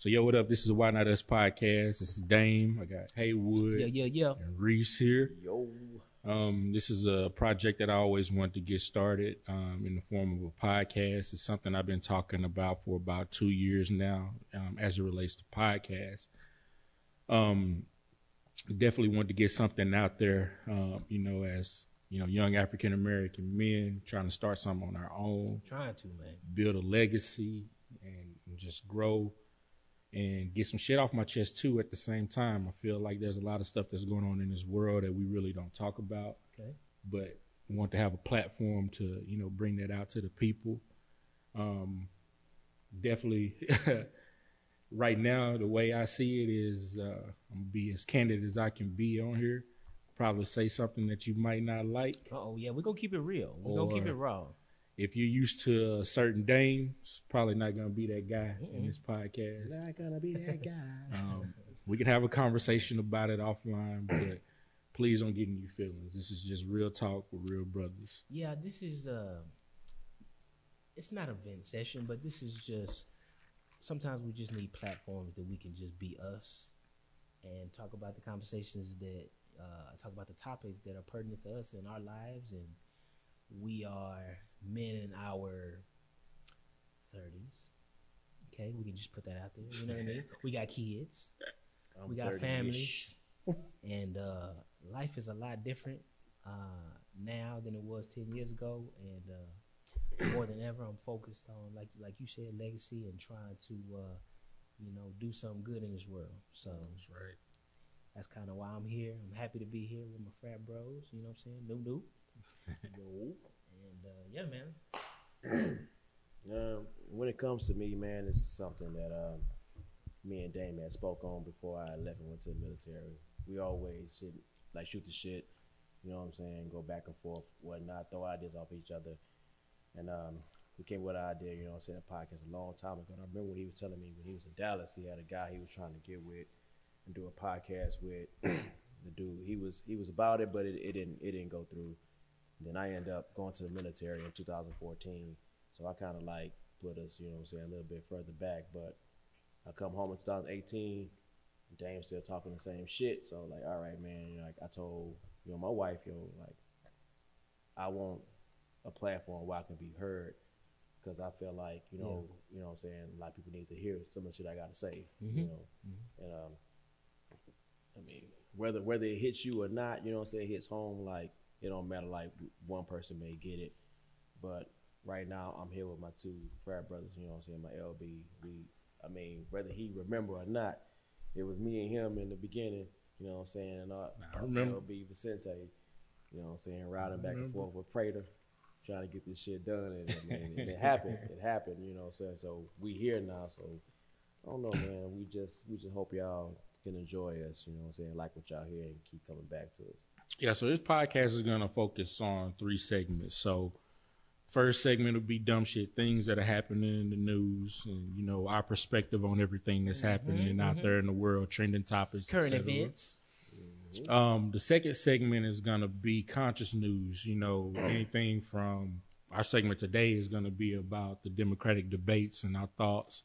So yo, what up? This is the Why Not Us podcast. This is Dame. I got Haywood Yeah, yeah, yeah. and Reese here. Yo. Um, this is a project that I always wanted to get started um, in the form of a podcast. It's something I've been talking about for about two years now, um, as it relates to podcasts. Um, definitely want to get something out there. Um, you know, as you know, young African American men trying to start something on our own, Trying to, man. build a legacy, and just grow and get some shit off my chest too. At the same time, I feel like there's a lot of stuff that's going on in this world that we really don't talk about Okay. but want to have a platform to you know bring that out to the people um definitely right now the way i see it is uh i'm gonna be as candid as i can be on here probably say something that you might not like Uh oh, yeah, we're gonna keep it real. We're gonna keep it raw. If you're used to a certain dame it's probably not gonna be that guy in this podcast. Not gonna be that guy. um, we can have a conversation about it offline but please don't get in your feelings. This is just real talk with real brothers. Yeah, this is uh it's not a vent session, but this is just sometimes we just need platforms that we can just be us and talk about the conversations that uh talk about the topics that are pertinent to us in our lives and we are men in our thirties. Okay, we can just put that out there. You know what I mean? We got kids. we got 30-ish. families and uh, life is a lot different uh, now than it was 10 years ago and uh, more than ever i'm focused on like like you said legacy and trying to uh, you know do something good in this world so that's right that's kind of why i'm here i'm happy to be here with my frat bros you know what i'm saying new new Yo. And uh, yeah man Um, when it comes to me, man, it's something that um, me and Dame had spoke on before I left and went to the military. We always like shoot the shit, you know what I'm saying? Go back and forth, whatnot, throw ideas off each other. And um, we came with an idea, you know what I'm saying, a podcast a long time ago. And I remember when he was telling me when he was in Dallas, he had a guy he was trying to get with and do a podcast with. the dude, he was he was about it, but it, it didn't it didn't go through. Then I end up going to the military in 2014. So I kind of like put us, you know what I'm saying, a little bit further back. But I come home in 2018, Dame's still talking the same shit. So like, all right, man. You know, like I told you know my wife, yo, know, like I want a platform where I can be heard because I feel like you know, you know, what I'm saying a lot of people need to hear some of the shit I got to say. You Mhm. know, and um, I mean, whether whether it hits you or not, you know what I'm saying, hits home. Like it don't matter. Like one person may get it, but right now I'm here with my two frat brothers. You know what I'm saying, my LB. We, I mean, whether he remember or not, it was me and him in the beginning. You know what I'm saying, and our, I our remember. LB Vicente. You know what I'm saying, riding back and forth with Prater. Trying to get this shit done, and, I mean, and it happened. It happened, you know. what I'm saying so we here now. So I don't know, man. We just we just hope y'all can enjoy us. You know what I'm saying? Like what y'all hear and keep coming back to us. Yeah, so this podcast is going to focus on three segments. So, first segment will be dumb shit, things that are happening in the news, and you know our perspective on everything that's mm-hmm, happening out mm-hmm. there in the world, trending topics, et current cetera. events mm-hmm. Um, the second segment is going to be conscious news. You know, anything from our segment today is going to be about the Democratic debates and our thoughts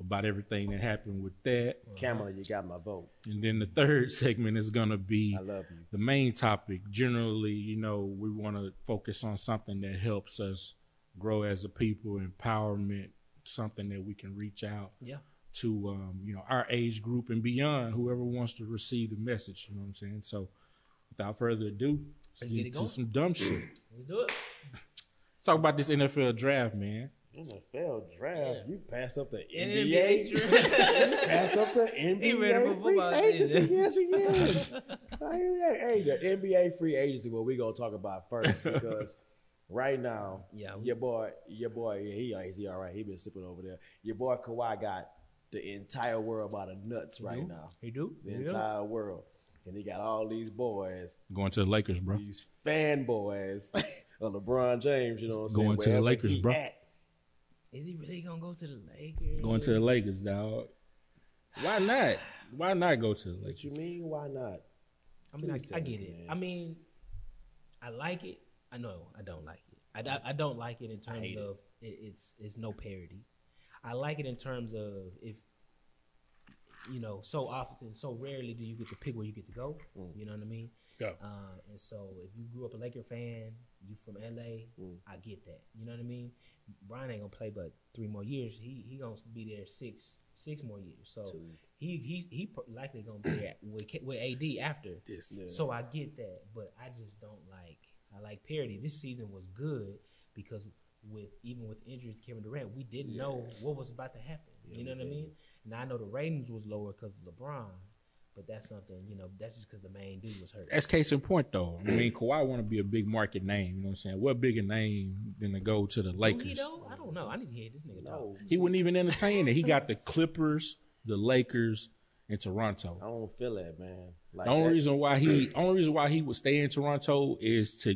about everything that happened with that. Kamala, you got my vote. And then the third segment is going to be I love you. the main topic generally you know we want to focus on something that helps us grow as a people empowerment something that we can reach out yeah to um, you know our age group and beyond whoever wants to receive the message you know what i'm saying so without further ado Let's get it to going. some dumb shit let's do it let's talk about this nfl draft man NFL draft. Yeah. You passed up the NBA NBA. draft. passed up the NBA. He ready for free agency. season. Yes, he is. I hear that. Hey, the NBA free agency. What we gonna talk about first because right now, Yeah. your boy, your boy, yeah, he is he all right. He been sipping over there. Your boy Kawhi got the entire world by the nuts right do? now. he do The He do. entire world, and he got all these boys, going to the lakers bro these fanboys of LeBron James. You know what I'm saying? Going to the Lakers, he bro. at. Is he really gonna go to the lakers going to the lakers dog why not why not go to the What lakers you mean? Why not? I mean, I, Please I tell get it. man. I mean, I like it. I know I don't like it. I, I, I don't like it in terms hate it. of it, it's it's no parody. I like it in terms of if you know, so often, so rarely do you get to pick where you get to go. Mm. You know what I mean? Yeah. Uh, and so if you grew up a Laker fan, you from LA, Mm. I get that. You know what I mean? Brian ain't gonna play but three more years. He he gonna be there six six more years. So Two. he he he likely gonna be there with with AD after. This Yeah. So I get that, but I just don't like. I like parity. This season was good because with even with injuries to Kevin Durant, we didn't know what was about to happen. Yeah, you know what I mean? didn't. I know the ratings was lower because of LeBron, but that's something you know. That's just because the main dude was hurt. That's case in point, though. I mean, Kawhi want to be a big market name. You know what I'm saying? What bigger name than to go to the Do Lakers? he though? I don't know. I need to hear this nigga. No, He wouldn't even entertain it. He got the Clippers, the Lakers, and Toronto. I don't feel that, man. Like The only that- reason why he, only reason why he would stay in Toronto is to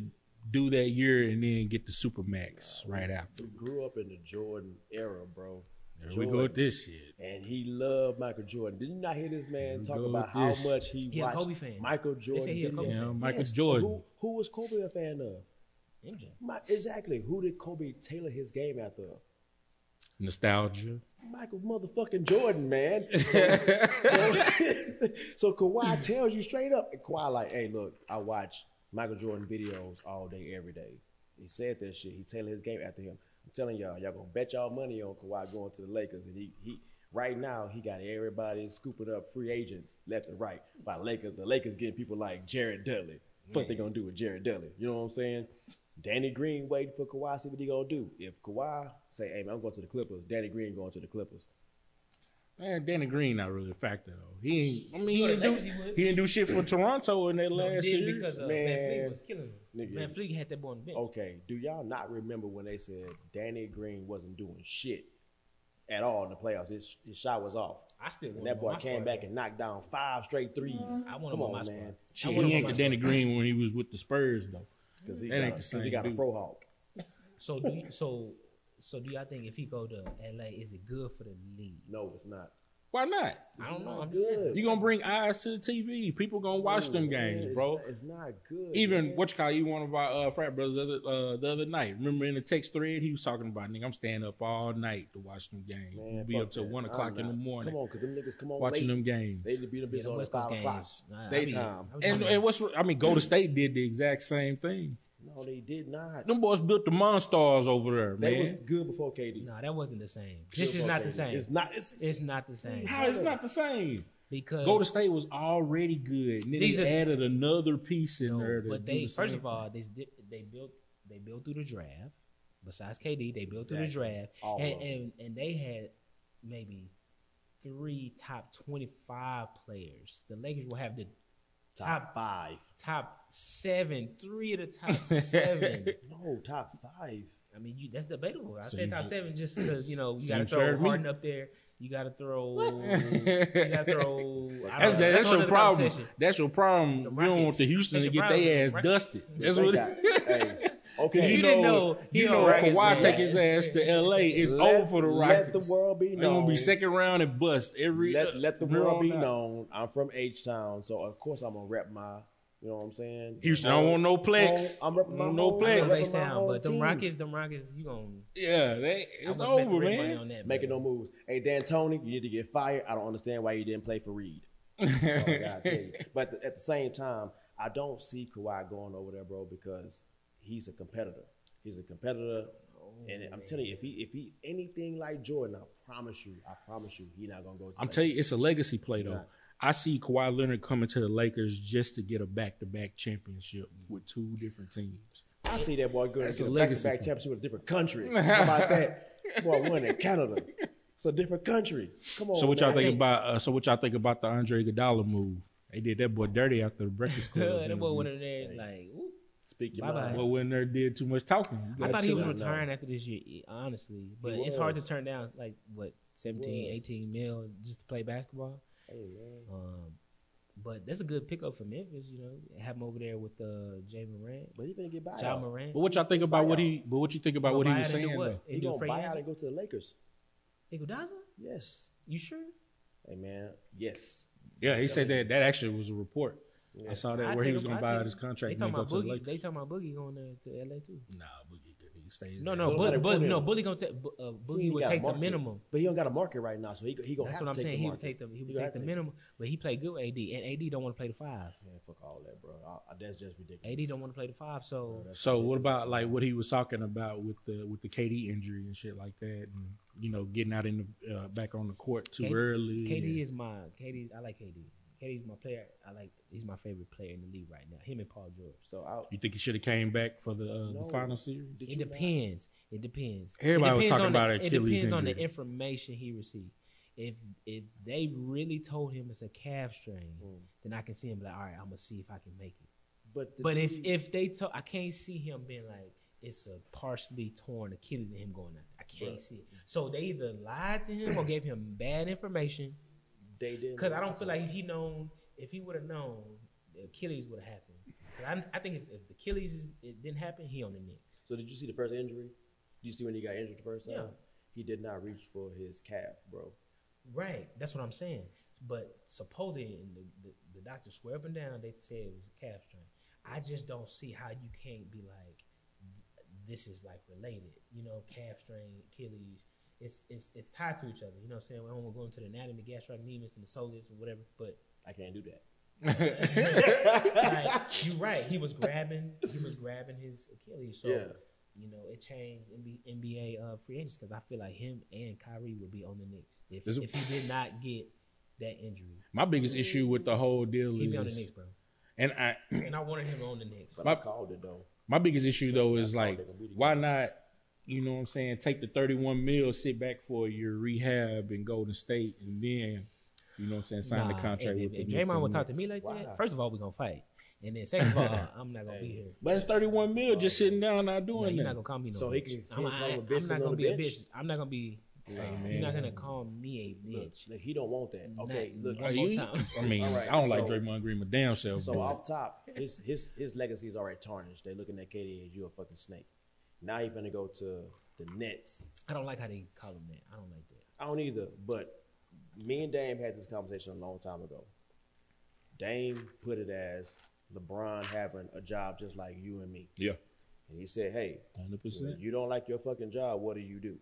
do that year and then get the supermax right after. we grew up in the Jordan era, bro. There we go with this shit. And he loved Michael Jordan. Did you not hear this man talk about with how this. much he He a watched Kobe fan. Michael Jordan? say he a? Kobe Yeah, fan. Michael Yes. Jordan. Who, who was Kobe a fan of? MJ. My, exactly. Who did Kobe tailor his game after? Nostalgia. Michael motherfucking Jordan, man. So, so, so Kawhi tells you straight up. And Kawhi like, hey, look, I watch Michael Jordan videos all day, every day. He said that shit. He tailored his game after him. I'm telling y'all, y'all gonna bet y'all money on Kawhi going to the Lakers. And he, he right now he got everybody scooping up free agents left and right by Lakers. The Lakers getting people like Jared Dudley. What they gonna do with Jared Dudley? You know what I'm saying? Danny Green waiting for Kawhi, see what he gonna do. If Kawhi say, "Hey man, I'm going to the Clippers," Danny Green going to the Clippers. Man, Danny Green not really a factor though. He ain't. I mean, he You know didn't do. He. He didn't do shit for Toronto in that No, last did year. because uh, Man. VanVleet was killing him. Nigga. VanVleet had that boy on the bench. Okay, do y'all not remember when they said Danny Green wasn't doing shit at all in the playoffs? His, his shot was off. I still want And that boy my came back and knocked down five straight threes. I want Come him on on, my man. squad. Shit, I want he him ain't on the my Danny squad. Green when he was with the Spurs though. Because he, That got, ain't a- the 'cause he same got a dude. fro hawk. So do you, so so do y'all think if he go to LA, is it good for the league? No, it's not. Why not? I don't know. not I'm good. You gonna bring eyes to the TV. People gonna watch them No, man, games, it's bro. not- It's not good. Even man. what you call you one of our uh, frat brothers the other, uh, the other night. Remember in the text thread he was talking about nigga. I'm staying up all night to watch them games. Man, We'll be up till one o'clock in the morning Come on, because them niggas come on watching late. them games. They need to be the Yeah, bitch the on West at Coast five o'clock. games. Nah, be- Daytime. I be and and what's I mean, Golden State did the exact same thing. No, they did not. Them boys built the monsters over there, They man. was good before KD. No, that wasn't the same. Good This is before not the KD. same. It's not. It's, It's not the same How it's not the same? because Golden State was already good, and then These they are- added another piece in No, there. To but do they the first same of all they did- they built they built through the draft. Besides KD, they built through the draft, All and, of them. and and they had maybe three top twenty five players. The Lakers will have the top top five. top seven, three of the top seven. No, top five. I mean, you, that's debatable. I So say top seven just because you know you got to throw to. Harden up there. You got to throw. you got to throw. That's, that, that's a your problem. That's your problem. The you don't want the Houston That's to get their ass Rockets. dusted. That's They what. got- hey, okay. You you didn't know, know you a know, Rockets Kawhi fan. take his ass to L.A. It's Let- over for the Let the world be They're known. gonna be second round and bust every. Let, uh, let the world be out. known. I'm from H Town, so of course I'm gonna rep my. You know what I'm saying? Houston, I don't want no plex. Home- I'm repping my no home- I know plex. they my sound, but them teams. Rockets, them Rockets, you gonna Yeah, they, it's wouldn't over, red money man. on that, Making no moves. Hey, D'Antoni, you need to get fired. I don't understand why you didn't play for Reed. That's all I tell you. But at the same time, I don't see Kawhi going over there, bro, because he's a competitor. He's a competitor, and I'm telling you, if he if he anything like Jordan, I promise you, I promise you, he not gonna go. To I'm the telling you, it's a legacy play though. Right. I see Kawhi Leonard coming to the Lakers just to get a back-to-back championship with two different teams. I see that boy going That's to a get a legacy back-to-back point. championship with a different country. How about that? Boy, one in Canada. It's a different country. Come on. So what y'all man. think about? Uh, so what y'all think about the Andre Iguodala move? They did that boy dirty after the Breakfast Club. that boy went in there like. Ooh. Speak your Bye-bye. mind. Well, when there did too much talking. I thought he was I out. know. retiring after this year, e, honestly. But it's hard to turn down like what 17, 18 mil just to play basketball. Hey, man. Um, but that's a good pickup for Memphis. You know, have him over there with uh, Ja Morant, But he gonna get by. John Morant. But what y'all think about what he? But what you think about what he was out and do saying? what? He gonna buy out and go to the Lakers. Iguodala? Yes. You sure? Hey man. Yes. Yeah, he said that. That actually was a report. Yeah. I saw that I where he was going to buy out his contract and talking then go about to the They talking about Boogie going to, to LA too. Nah, Boogie, he stays. No, no, Don't Bully, Bully, no, him. Bully gonna take. Bu- Uh, Boogie would take the minimum. But he don't got a market right now, so he he gonna That's have what I'm saying. the He would take the he would gonna take the to minimum, but he played good with AD, and AD don't want to play the five. Man, fuck all that, bro. I, I- that's just ridiculous. AD don't want to play the five, so That's So what about like what he was talking about with the with the KD injury and shit like that, and you know getting out in the uh, back on the court too K- early? KD and- is my KD. I like KD. KD's my player. I like. He's my favorite player in the league right now. Him and Paul George. So I, you think he should have came back for the uh, No. the final series? did It you not- depends. It depends. Everybody it was talking on the- about It Achilles depends on the information he received. If if they really told him it's a calf strain, Mm. then I can see him be like, all right, I'm gonna see if I can make it. But the But if dude- if they told, I can't see him being like it's a partially torn Achilles and him going out. I can't Bruh. see it. So they either lied to him or gave him bad information. They didn't, Because I don't feel like if he known, if he would have known, the Achilles would have happened. I, I think if, if the Achilles is, it didn't happen, he on the Knicks. So did you see the first injury? Did you see when he got injured the first time? Yeah. He did not reach for his calf, bro. Right. That's what I'm saying. But supposedly, and the, the, the doctor swear up and down, they said it was a calf strain. I just don't see how you can't be like, this is like related. You know, calf strain, Achilles. It's, it's it's tied to each other. You know what I'm saying? I don't want to go into the anatomy, gastrocnemius, and the soleus or whatever. But I can't do that. like, you're right. He was grabbing. He was grabbing his Achilles. So Yeah. you know, it changed NBA, NBA uh, free agents because I feel like him and Kyrie would be on the Knicks if, Is if he did not get that injury. My biggest issue with the whole deal is. He'd be on the Knicks, bro. and I And I wanted him on the Knicks. But My- I called it though. my biggest issue though is like, they gonna be together. why not? You know what I'm saying? Take the 31 mil, sit back for your rehab in Golden State, and then you know what I'm saying, sign the contract If, with if, the if Knicks Draymond would talk to me like Why? that, first of all, we're gonna fight, and then second of all, I'm not gonna be here. But it's 31 mil just sitting down not No, doing you're that. not gonna call me no So he bitch. can I'm, still I, call him a I'm not gonna on the be a bitch. I'm not gonna be. Hey, You're not gonna call me a bitch. look, he don't want that. Okay, Not look. one more time. I mean, All right, I don't like so- Draymond Green, my damn self. So but off top, his his his legacy is already tarnished. They looking at KD as you a fucking snake. Now he's gonna go to the Nets. I don't like how they call him that. I don't like that. I don't either, but me and Dame had this conversation a long time ago. Dame put it as LeBron having a job just like you and me. yeah, And he said, Hey, hundred percent. you don't like your fucking job, what do you do?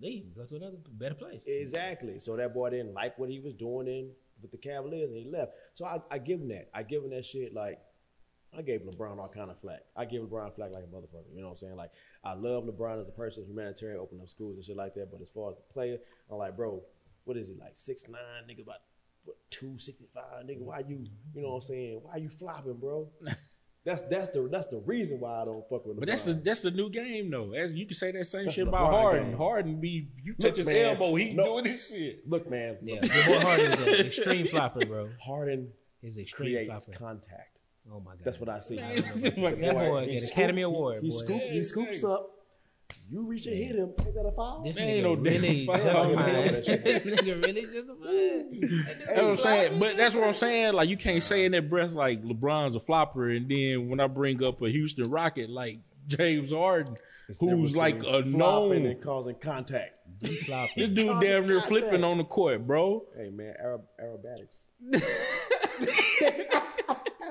Leave. Go to another better place. Exactly. So that boy didn't like what he was doing in with the Cavaliers and he left. So I, I give him that. I give him that shit like I gave LeBron all kind of flack. I give LeBron flack like a motherfucker. You know what I'm saying? Like I love LeBron as a person, humanitarian, open up schools and shit like that. But as far as the player, I'm like, bro, what is he like? Six nine, nigga, about what two sixty five, nigga. Why you you know what I'm saying? Why you flopping, bro? That's that's the that's the reason why I don't fuck with LeBron. But that's the that's the new game though. As you can say that same That's shit about Harden. game. Harden be you Look, touch his man, elbow, he no. doing this shit. look, man. Yeah, your boy Harden is an extreme flopper, bro. Harden is an extreme creates flopper. contact. Oh my god, That's what I see. I don't know. That boy- boy he get scoop- Academy he- Award. He, boy. scoop, he scoops up. You reach and hit him. Ain't that a foul? This That nigga ain't no really damn foul. justifying. That shit. this nigga really justifying. That's what I'm saying. But that's what I'm saying. Like you can't say in that breath like LeBron's a flopper, and then when I bring up a Houston Rocket like James Harden, It's who's like a flopping known, and causing contact. Flopping. this dude damn near flipping on the court, bro. Hey man, Arab aerobatics.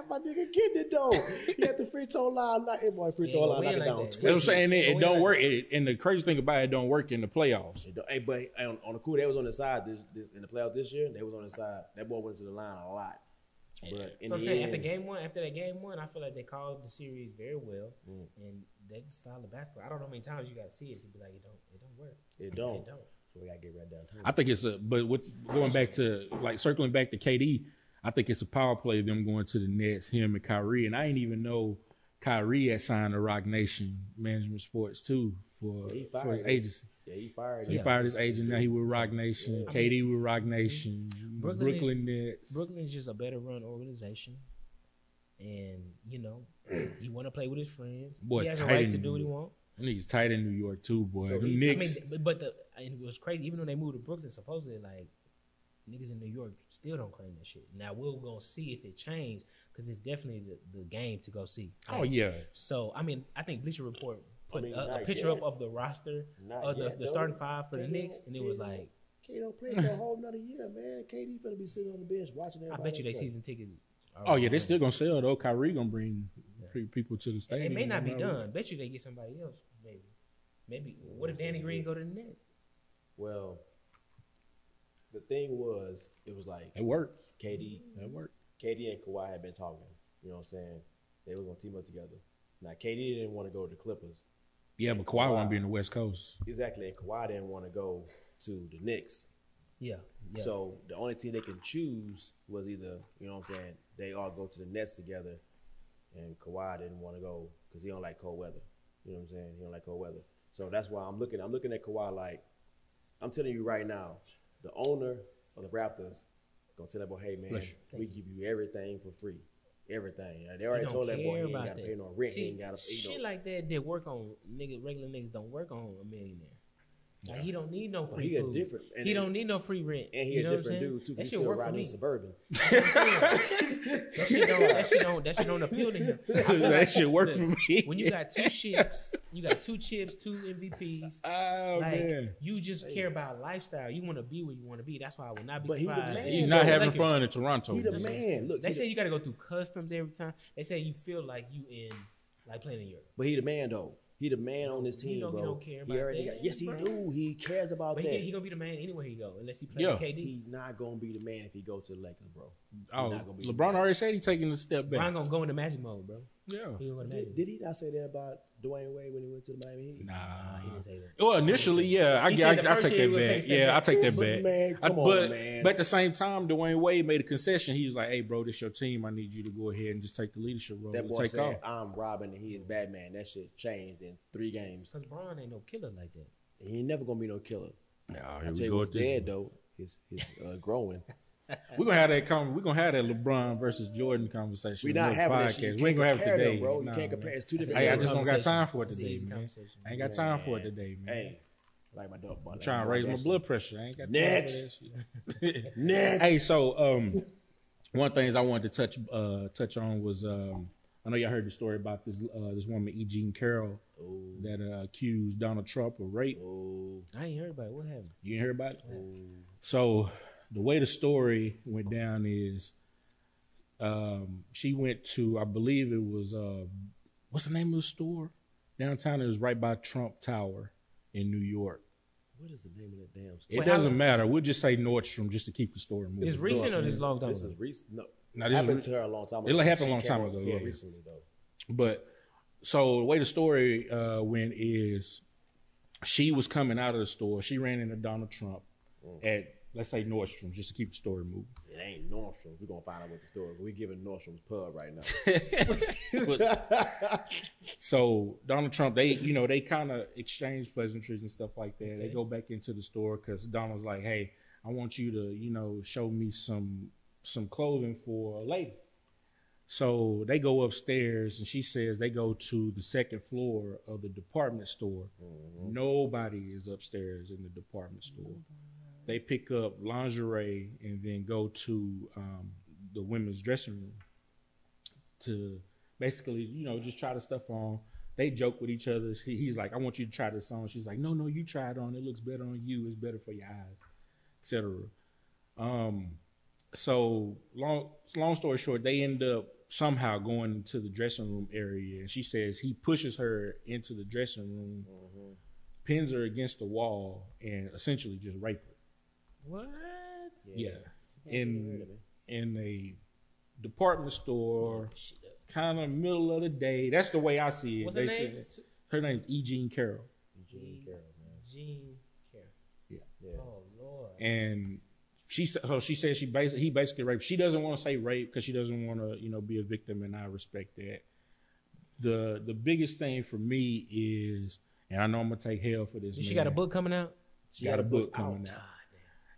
My nigga getting it though. He had the free throw line. Like, hey boy, free throw ain't line gonna knock it win down. that. That's what I'm saying. It, it don't ahead. work. It, and the crazy thing about it, it don't work in the playoffs. It don't- Hey, but on, on the cool, they was on the side this, this in the playoffs this year. They was on the side. That boy went to the line a lot. But in So I'm saying end, after game one, after that game one, I feel like they called the series very well, Mm. and that style of basketball. I don't know how many times you got to see it to be like it don't, it don't work. it don't. It don't. So we gotta get right down. I think it's a. But with going back to like circling back to KD, I think it's a power play of them going to the Nets, him and Kyrie, and I didn't even know Kyrie had signed to Roc Nation Management Sports too for He for his agency. Yeah, he fired. So he him. fired his agent. Now he with Roc Nation. KD with Roc Nation. Brooklyn Brooklyn, Nets. Brooklyn's just a better run organization, and you know, he want to play with his friends. Boy, he has a tight right in to New do what he York. want. Them niggas tight in New York too, boy. So Them he- Knicks. I mean, but the and it was crazy. Even though they moved to Brooklyn, supposedly like niggas in New York still don't claim that shit. Now we're gonna see if it changed because it's definitely the, the game to go see. oh yeah. So I mean, I think Bleacher Report put I mean, a, a picture yet. up of the roster Not of the, yet, the starting five for the KD Knicks, and it was like, KD don't play for a whole another year, man. KD gonna be sitting on the bench watching I bet you they play. season tickets. Oh yeah, they still gonna sell though. Kyrie gonna bring pe- people to the stadium. It may not be you know? done. Bet you they get somebody else. Maybe. Maybe. What if Danny Green go to the Nets? Well, the thing was, it was like It worked. KD, It worked. KD and Kawhi had been talking. You know what I'm saying? They were gonna team up together. Now KD didn't want to go to the Clippers. Yeah, but Kawhi won't be in the West Coast. Exactly, and Kawhi didn't want to go to the Knicks. Yeah. yeah. So the only team they can choose was either, you know what I'm saying, they all go to the Nets together, and Kawhi didn't want to go because he don't like cold weather. You know what I'm saying? He don't like cold weather. So that's why I'm looking. I'm looking at Kawhi like, I'm telling you right now, the owner of the Raptors gonna tell that boy, hey man, Bless you. we give you everything for free, everything. They already told that boy he ain't got to that. pay no rent. See, he ain't got to. pay shit know, like that that work on nigga regular niggas don't work on a millionaire. Like he don't need no Well, free he a food. different- and he he- don't need no free rent. and he you a know what I'm different dude too. That He's shit still work for riding me. in suburban. that shit don't. That shit don't. That shit don't appeal to him. That like, shit worked look, for me. When you got two chips, you got two chips, two MVPs. oh like man, you just care about lifestyle. You want to be where you want to be. That's why I would not be But surprised. man, he's not having Lakers. fun in Toronto. He the man. man. Look, They say the, you got to go through customs every time. They say you feel like you in like playing in Europe. but he the man though. He the man on this He team, don't- he bro. don't care about already that, got. Yes, he bro. do. He cares about But that. he, he gonna be the man anywhere he go, unless he play Yeah. KD. He not gonna be the man if he go to the Lakers, bro. Oh, not gonna be LeBron the already said he taking a step back. Brian gonna go into magic mode, bro. Yeah. He gonna go to Did, did he not say that about Dwyane Wade when he went to the Miami Heat? Nah. Nah, he didn't say that. Well, initially, yeah, I, He I, said the I take that he would back. Yeah, I back. take that back. man, come on, but, man. but at the same time, Dwyane Wade made a concession. He was like, "Hey, bro, this your team. I need you to go ahead and just take the leadership role That boy take said, off." "I'm Robin and he is Batman." That shit changed in three games. Cause Brian ain't no killer like that. He ain't never gonna be no killer. Nah, I here tell you go what's dead though. His his uh, growing. We're gonna have that con- We're gonna have that LeBron versus Jordan conversation. We in not another having that podcast. shit. You We ain't can't gonna have it compare them, today, bro. You Nah, can't compare. man. It's two different Hey, I just don't got time for it today, man. I ain't got time for it today, man. Hey, like my dog. I'm trying to raise my blood pressure. I ain't got time Next. for that shit. Next. Hey, so um, one of the things I wanted to touch uh touch on was um, I know y'all heard the story about this uh this woman E. Jean Carroll Oh, that uh, accused Donald Trump of rape. oh, I ain't heard about it. What happened? You ain't heard about it? oh. So the way the story went down is um, she went to I believe it was uh, what's the name of the store downtown? It was right by Trump Tower in New York. What is the name of that damn It store? Wait, doesn't matter. We'll just say Nordstrom just to keep the story moving. It's recent or this long time This ago? is recent. No, Now, this happened re- to her a long time ago. It happened a long time ago, yeah. Recently though. But so the way the story uh, went is she was coming out of the store. She ran into Donald Trump at let's say Nordstrom just to keep the story moving. It ain't Nordstrom's. We're gonna find out what the story. We're giving Nordstrom's pub right now. But- so Donald Trump, they you know they kind of exchange pleasantries and stuff like that. They go back into the store because Donald's like, "Hey, I want you to you know show me some some clothing for a lady." So they go upstairs, and she says they go to the second floor of the department store. Mm-hmm. Nobody is upstairs in the department store. They pick up lingerie and then go to um, the women's dressing room to basically, you know, just try the stuff on. They joke with each other. He, he's like, "I want you to try this on." She's like, "No, no, you try it on. It looks better on you. It's better for your eyes, etc." Um, so long, long story short, they end up somehow going into the dressing room area, and she says he pushes her into the dressing room, pins her against the wall, and essentially just rape her. What? Yeah, Heard in in a department store, oh, kind of middle of the day. That's the way I see it. What's They her name? said- her name's E. Jean Carroll, Eugene Carroll, man. Jean Carroll. Yeah. Oh Lord. and she so she said she basically he basically raped. She doesn't want to say rape because she doesn't want to you know be a victim, and I respect that. The the biggest thing for me is, and I know I'm gonna take hell for this. She man. got a book coming out. She got a book coming out. out.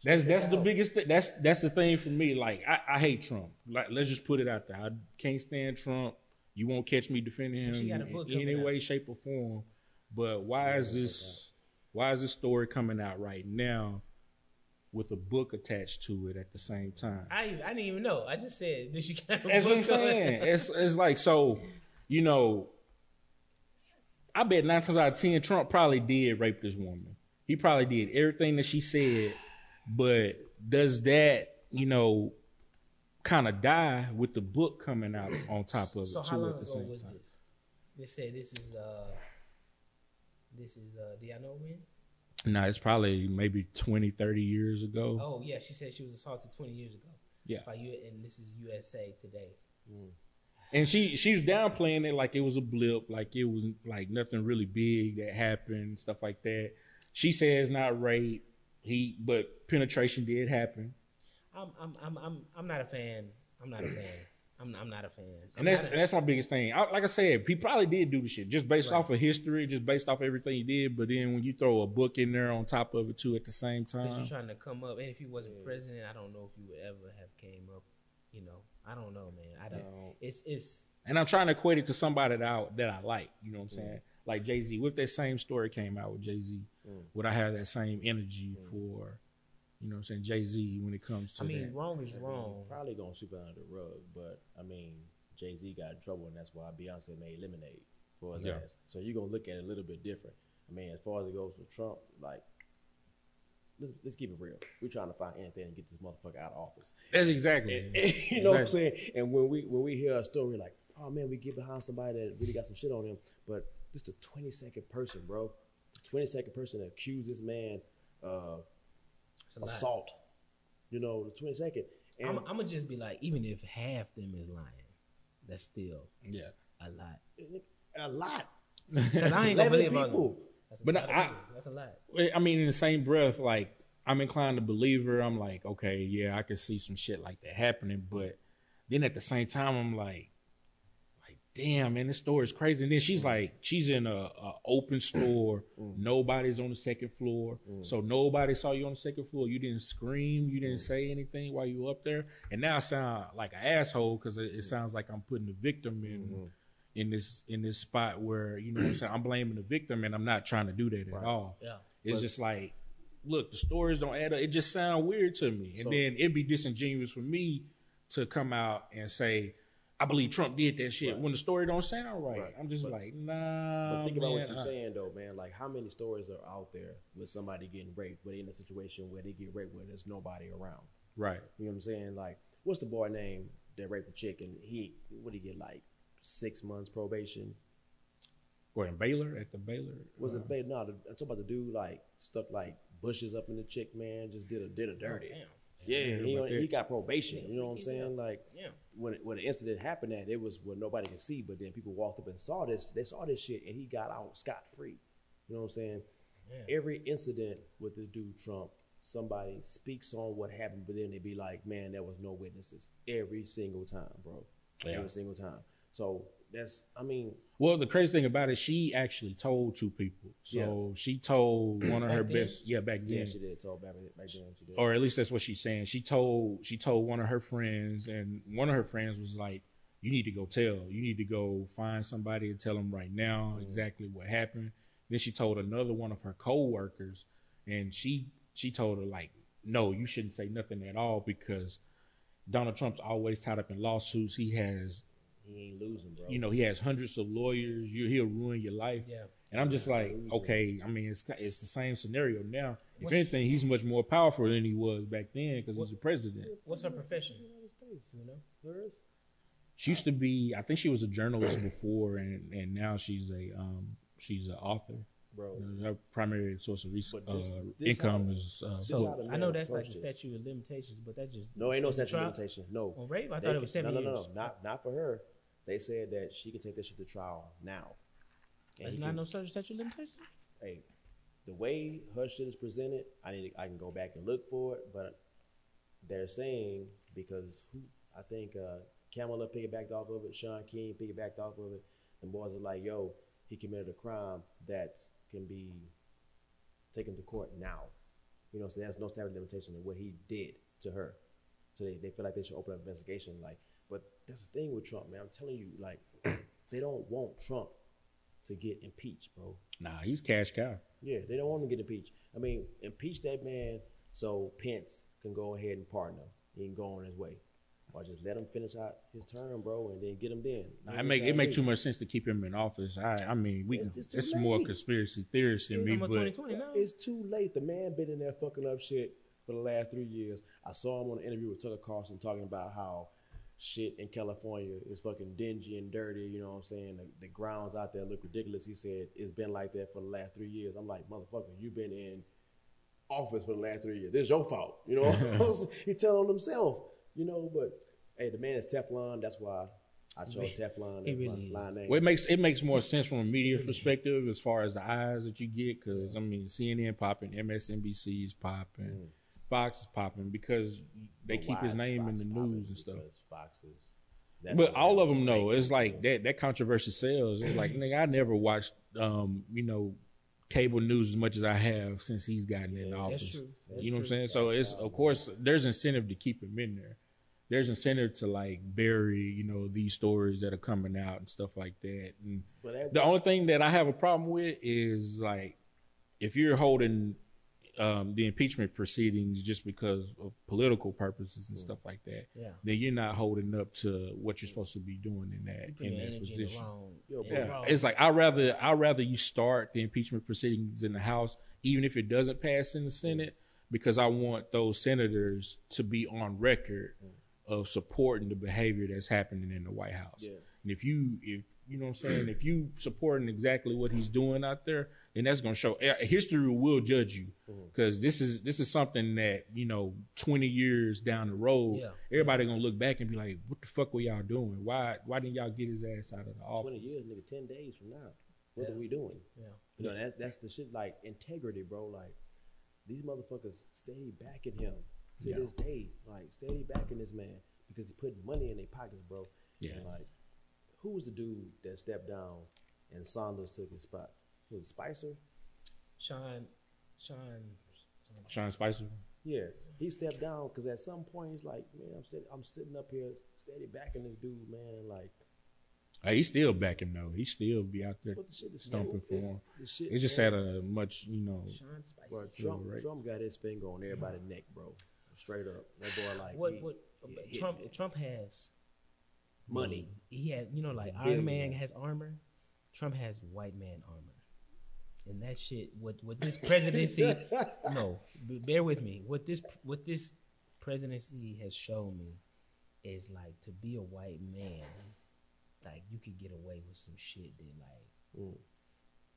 That's that's the biggest. Th- that's that's the thing for me. Like I, I hate Trump. Like let's just put it out there. I can't stand Trump. You won't catch me defending him She got a in any coming out. way, shape, or form. But why is this? Why is this story coming out right now with a book attached to it at the same time? I I didn't even know. I just said that she got a That's what I'm saying. It's it's like so, you know. I bet nine times out of ten, Trump probably did rape this woman. He probably did everything that she said, but does that, you know, kind of die with the book coming out on top of it So how too at the same time. this? They said this is uh this is uh do y'all know when? No, it's probably maybe 20, 30 years ago. Oh yeah, she said she was assaulted twenty years ago. Yeah. By you and this is USA today. And she she's downplaying it like it was a blip, like it was like nothing really big that happened, stuff like that. She says not rape. He but penetration did happen. I'm I'm I'm I'm I'm not a fan. I'm not a fan. I'm I'm not a fan. I'm And that's not and that's my biggest thing. I, like I said, he probably did do the shit just based Right. off of history, just based off everything he did. But then when you throw a book in there on top of it too at the same because time, you're trying to come up. And if he wasn't president, I don't know if you would ever have came up. You know, I don't know, man. I don't. No. It's it's and I'm trying to equate it to somebody that I, that I like. You know what I'm saying? Like Jay Z. What if that same story came out with Jay Z? Mm. Would I have that same energy for, you know what I'm saying, Jay Z when it comes to I mean, that? wrong is I mean, wrong. Probably gonna sweep it under the rug, but I mean, Jay Z got in trouble, and that's why Beyonce made Lemonade for his Yeah. ass. So you're gonna look at it a little bit different. I mean, as far as it goes for Trump, like, let's, let's keep it real. We're trying to find anything and get this motherfucker out of office. That's exactly. you know what I'm saying? And when we when we hear a story like, oh man, we get behind somebody that really got some shit on him, but just a 20 second person, bro, 20 second person that accused this man of It's a lot. assault. You know, the 20 second. And I'm, I'm gonna just be like, even if half them is lying, that's still Yeah. a lot. a lot. Cause I ain't gonna believe people. That's a But lot I- That's a lot. I mean, in the same breath, like I'm inclined to believe her. I'm like, okay, yeah, I could see some shit like that happening, but then at the same time, I'm like, like, damn, man, this store is crazy. And then she's mm-hmm. like, she's in a, a open mm. store. Mm. Nobody's on the second floor, mm. so nobody saw you on the second floor. You didn't scream, you didn't say anything while you were up there. And now I sound like an asshole because it, it sounds like I'm putting the victim in. Mm-hmm. In this in this spot where you know what I'm saying I'm blaming the victim and I'm not trying to do that at all. Yeah. It's just like, look, the stories don't add up. It just sound weird to me. And So- then it'd be disingenuous for me to come out and say, I believe Trump did that shit Right. when the story don't sound right. Right. I'm just But- like, nah. But think about what you're I- saying, though, man. Like, how many stories are out there with somebody getting raped, but in a situation where they get raped where there's nobody around? Right. You know what I'm saying? Like, what's the boy name that raped the chick and he, what did he get, like six months probation? Or in Baylor at the Baylor. Was uh, it, babe? No, I'm talking about the dude, like, stuck like bushes up in the chick, man, just did a, did a dirty. Damn. Yeah, Yeah, he, but he got probation. You know what I'm Yeah. saying? Like, Yeah. when when the incident happened at, it was where nobody could see, but then people walked up and saw this. They saw this shit, and he got out scot free. You know what I'm saying? Yeah. Every incident with this dude Trump, somebody speaks on what happened, but then they be like, "Man, there was no witnesses." Every single time, bro. Yeah. Every single time. So that's, I mean, Well, the crazy thing about it, she actually told two people. So she told mm, one of her then? best, yeah, back then. yeah, she did. Told back, back then, she did. or at least that's what she's saying. She told she told one of her friends, and one of her friends was like, "You need to go tell. You need to go find somebody and tell them right now mm. exactly what happened." Then she told another one of her coworkers, and she she told her like, "No, you shouldn't say nothing at all because Donald Trump's always tied up in lawsuits. He has, he ain't losing, bro. you know, he has hundreds of lawyers. You, he'll ruin your life." Yeah. And I'm just like, okay. I mean, it's it's the same scenario now. If What's- anything, he's much more powerful than he was back then because he's a president. What's her profession? United States, You know. hers. She used to be, I think she was a journalist before, and and now she's a um she's an author. bro. Her primary source of res- But this- uh, this income is. uh, So I know man that's like a statute of limitations, but that just No, ain't no statute of trial- limitation. No. On rape, I They thought it was can- seven no, years. no, no, no, not not for her. They said that she can take this shit to trial now. And There's not can- no such statute of limitations. hey, the way her shit is presented, I need to, I can go back and look for it, but they're saying because who I think uh Kamala piggybacked off of it, Shaun King piggybacked off of it. The boys are like, yo, he committed a crime that can be taken to court now. You know, so there's no statute of limitation in what he did to her. So they, they feel like they should open an investigation. Like, but that's the thing with Trump, man. I'm telling you, like, they don't want Trump to get impeached, bro. nah, he's cash cow. Yeah, they don't want him to get impeached. I mean, impeach that man so Pence can go ahead and pardon him. He can go on his way. Or just let him finish out his term, bro, and then get him then. Nah, it make it make too much sense to keep him in office. I I mean, we It's- can, it's it's more conspiracy theorist than me, almost but It's too late. The man been in there fucking up shit for the last three years. I saw him on an interview with Tucker Carlson talking about how shit in California is fucking dingy and dirty. You know what I'm saying? The, the grounds out there look ridiculous. He said it's been like that for the last three years. I'm like, motherfucker, you've been in office for the last three years. This is your fault. You know, he telling himself. You know, but hey, the man is Teflon. That's why I chose Teflon. He That's really my line name. Well, it makes it makes more sense from a media perspective as far as the eyes that you get. Because I mean, CNN popping, MSNBC is popping, mm. Fox is popping because they keep his is name in the news and stuff. Because Fox is. that's But all of them know it's like that. That controversy sells. It's like nigga, I never watched, um, you know, cable news as much as I have since he's gotten in office. that's true. That's you know what I'm saying? So it's of course there's incentive to keep him in there. There's incentive to like bury, you know, these stories that are coming out and stuff like that. And that, the only thing that I have a problem with is like if you're holding um, the impeachment proceedings just because of political purposes and mm. stuff like that, Yeah. then you're not holding up to what you're supposed to be doing in that in that energy in the position. wrong. Yo, in bro. the Yeah, wrong- it's like I rather I rather you start the impeachment proceedings in the House, even if it doesn't pass in the mm. Senate, because I want those senators to be on record mm. of supporting the behavior that's happening in the White House. Yeah. And if you if you know what I'm saying, if you supporting exactly what he's doing out there, then that's going to show eh, history will judge you because this is this is something that you know 20 years down the road, Yeah. everybody gonna look back and be like, what the fuck were y'all doing? Why why didn't y'all get his ass out of the office? Twenty years, nigga, ten days from now, what are we doing? Yeah. You know, that's that's the shit like integrity, bro. Like these motherfuckers steady backing him to Yeah. this day. Like steady backing this man because he put money in their pockets, bro. Yeah. And like, who was the dude that stepped down and Sanders took his spot? Was it Spicer? Sean, Sean, Sean Spicer. Yeah, he stepped down because at some point he's like, man, I'm sitting, I'm sitting up here steady backing this dude, man, and like, Hey, he's still backing though. He still be out there what the shit is stumping for him. The shit, It's just had a much, you know, Sean Spicer. Bro, Trump, right. Trump got his finger on everybody's neck, bro. Straight up, that boy like What he- what he Trump me. Trump has money. He had you know like Iron Man has armor. Trump has white man armor, and that shit. What what this presidency? no, bear with me. What this what this presidency has shown me is like to be a white man, like you could get away with some shit that like Mm.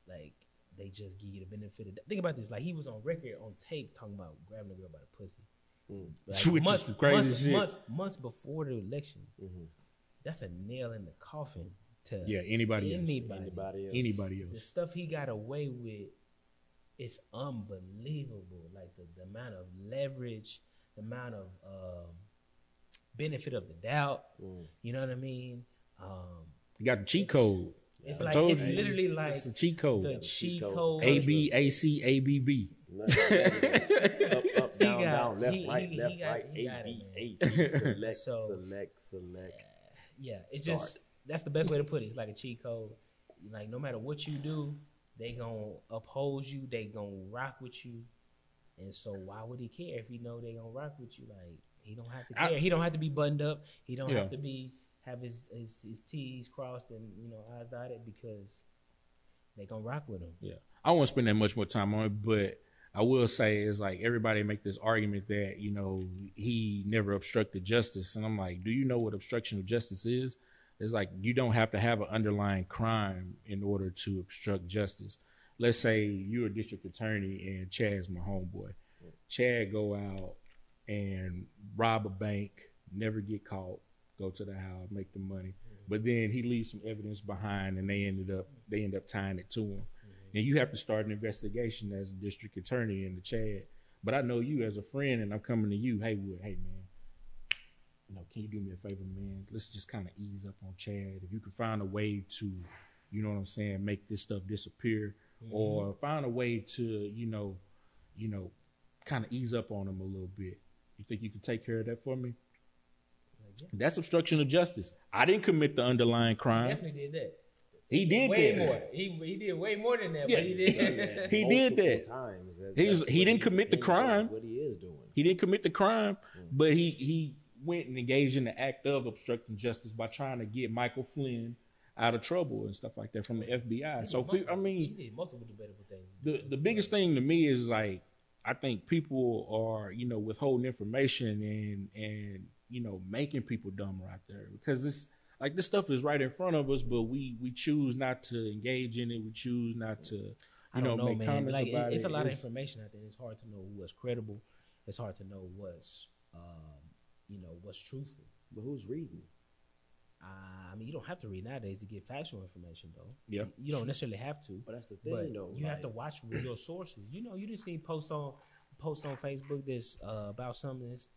like they just give you the benefit of the, think about this like he was on record on tape talking about grabbing a girl by the pussy Mm. like, Which is months, crazy months, shit. months months before the election Mhm. that's a nail in the coffin to yeah, anybody anybody else. anybody. Anybody else? The stuff he got away with is unbelievable like the, the amount of leverage the amount of um, benefit of the doubt Mm. you know what i mean um, You got the cheat code. it's like told it's you. literally like It's a cheat code. the the cheat cheat code. code A B A C A B B. Up, up, He down, got- down, left, he- right, he- left, he got- right, he A, got B, it, A, B, select, So- select, select. yeah it's just that's the best way to put it it's like a cheat code like no matter what you do they gonna uphold you they gonna rock with you and so why would he care if he know they gonna rock with you like he don't have to I- care he don't have to be buttoned up he don't Yeah. have to be have his, his his t's crossed and you know eyes dotted because they gonna rock with him Yeah. I won't spend that much more time on it, but I will say is like everybody make this argument that, you know, he never obstructed justice. And I'm like, do you know what obstruction of justice is? It's like you don't have to have an underlying crime in order to obstruct justice. Let's say you're a district attorney and Chad's my homeboy. Chad go out and rob a bank, never get caught, go to the house, make the money. But then he leaves some evidence behind and they ended up they end up tying it to him. And you have to start an investigation as a district attorney in the Chad. But I know you as a friend and I'm coming to you, hey Wood, hey man, you know, can you do me a favor, man? Let's just kind of ease up on Chad. If you can find a way to, you know what I'm saying, make this stuff disappear, mm-hmm. or find a way to, you know, you know, kind of ease up on him a little bit. You think you can take care of that for me? That's obstruction of justice. I didn't commit the underlying crime. definitely did that He did way that. more he, he did way more than that Yeah. but he did He did that. Times. That- He that's he didn't commit the crime. What he is doing. He didn't commit the crime, mm. but he he went and engaged in the act of obstructing justice by trying to get Michael Flynn out of trouble and stuff like that from the FBI. So multiple- I mean, he did multiple debatable things the the biggest thing to me is like I think people are, you know, withholding information and and you know making people dumb right there because this like this stuff is right in front of us, but we we choose not to engage in it. We choose not to, you I know, don't know, make man. comments Like about it, it's it. a lot of information out there. It's hard to know what's credible. It's hard to know what's, um, you know, what's truthful. But who's reading? Uh, I mean, you don't have to read nowadays to get factual information, though. Yeah. You don't necessarily have to. But that's the thing, But though. you have to watch your sources. You know, you didn't see post on post on Facebook that's uh, about something that's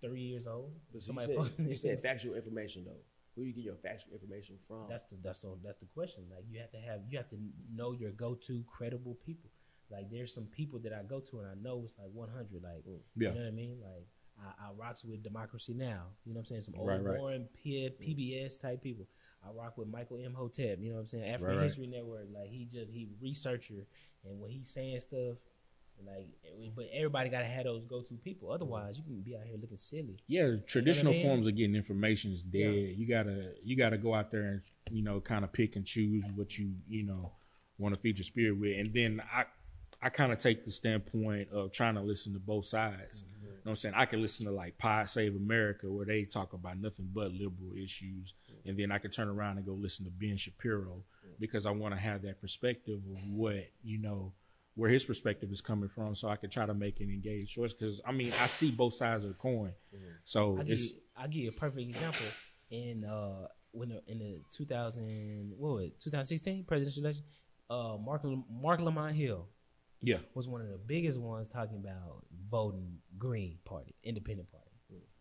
three years old. But you Somebody said, you said factual information though. Who you get your factual information from? That's the that's the that's the question. Like you have to have you have to know your go to credible people. Like there's some people that I go to and I know it's like 100. Like Yeah. you know what I mean. Like I, I rocks with Democracy Now. You know what I'm saying? Some old Right. Warren PBS type people. I rock with Michael Imhotep. You know what I'm saying? African Right. History Network. Like he just he researcher, and when he's saying stuff, like but everybody gotta have those go to people. Otherwise, you can be out here looking silly. yeah, traditional mean? forms of getting information is dead. Yeah. You gotta you gotta go out there and you know kind of pick and choose what you you know want to feed your spirit with, and then I I kind of take the standpoint of trying to listen to both sides. You know what I'm saying? I can listen to like Pod Save America where they talk about nothing but liberal issues, and then I can turn around and go listen to Ben Shapiro because I want to have that perspective of what you know where his perspective is coming from, so I can try to make an engaged choice. Because I mean, I see both sides of the coin, so I'll give, it's you, I'll give you a perfect example. In uh, when the, in the 2000 what was it 2016 presidential election, uh, Marc Marc Lamont Hill yeah, was one of the biggest ones talking about voting Green Party, Independent Party.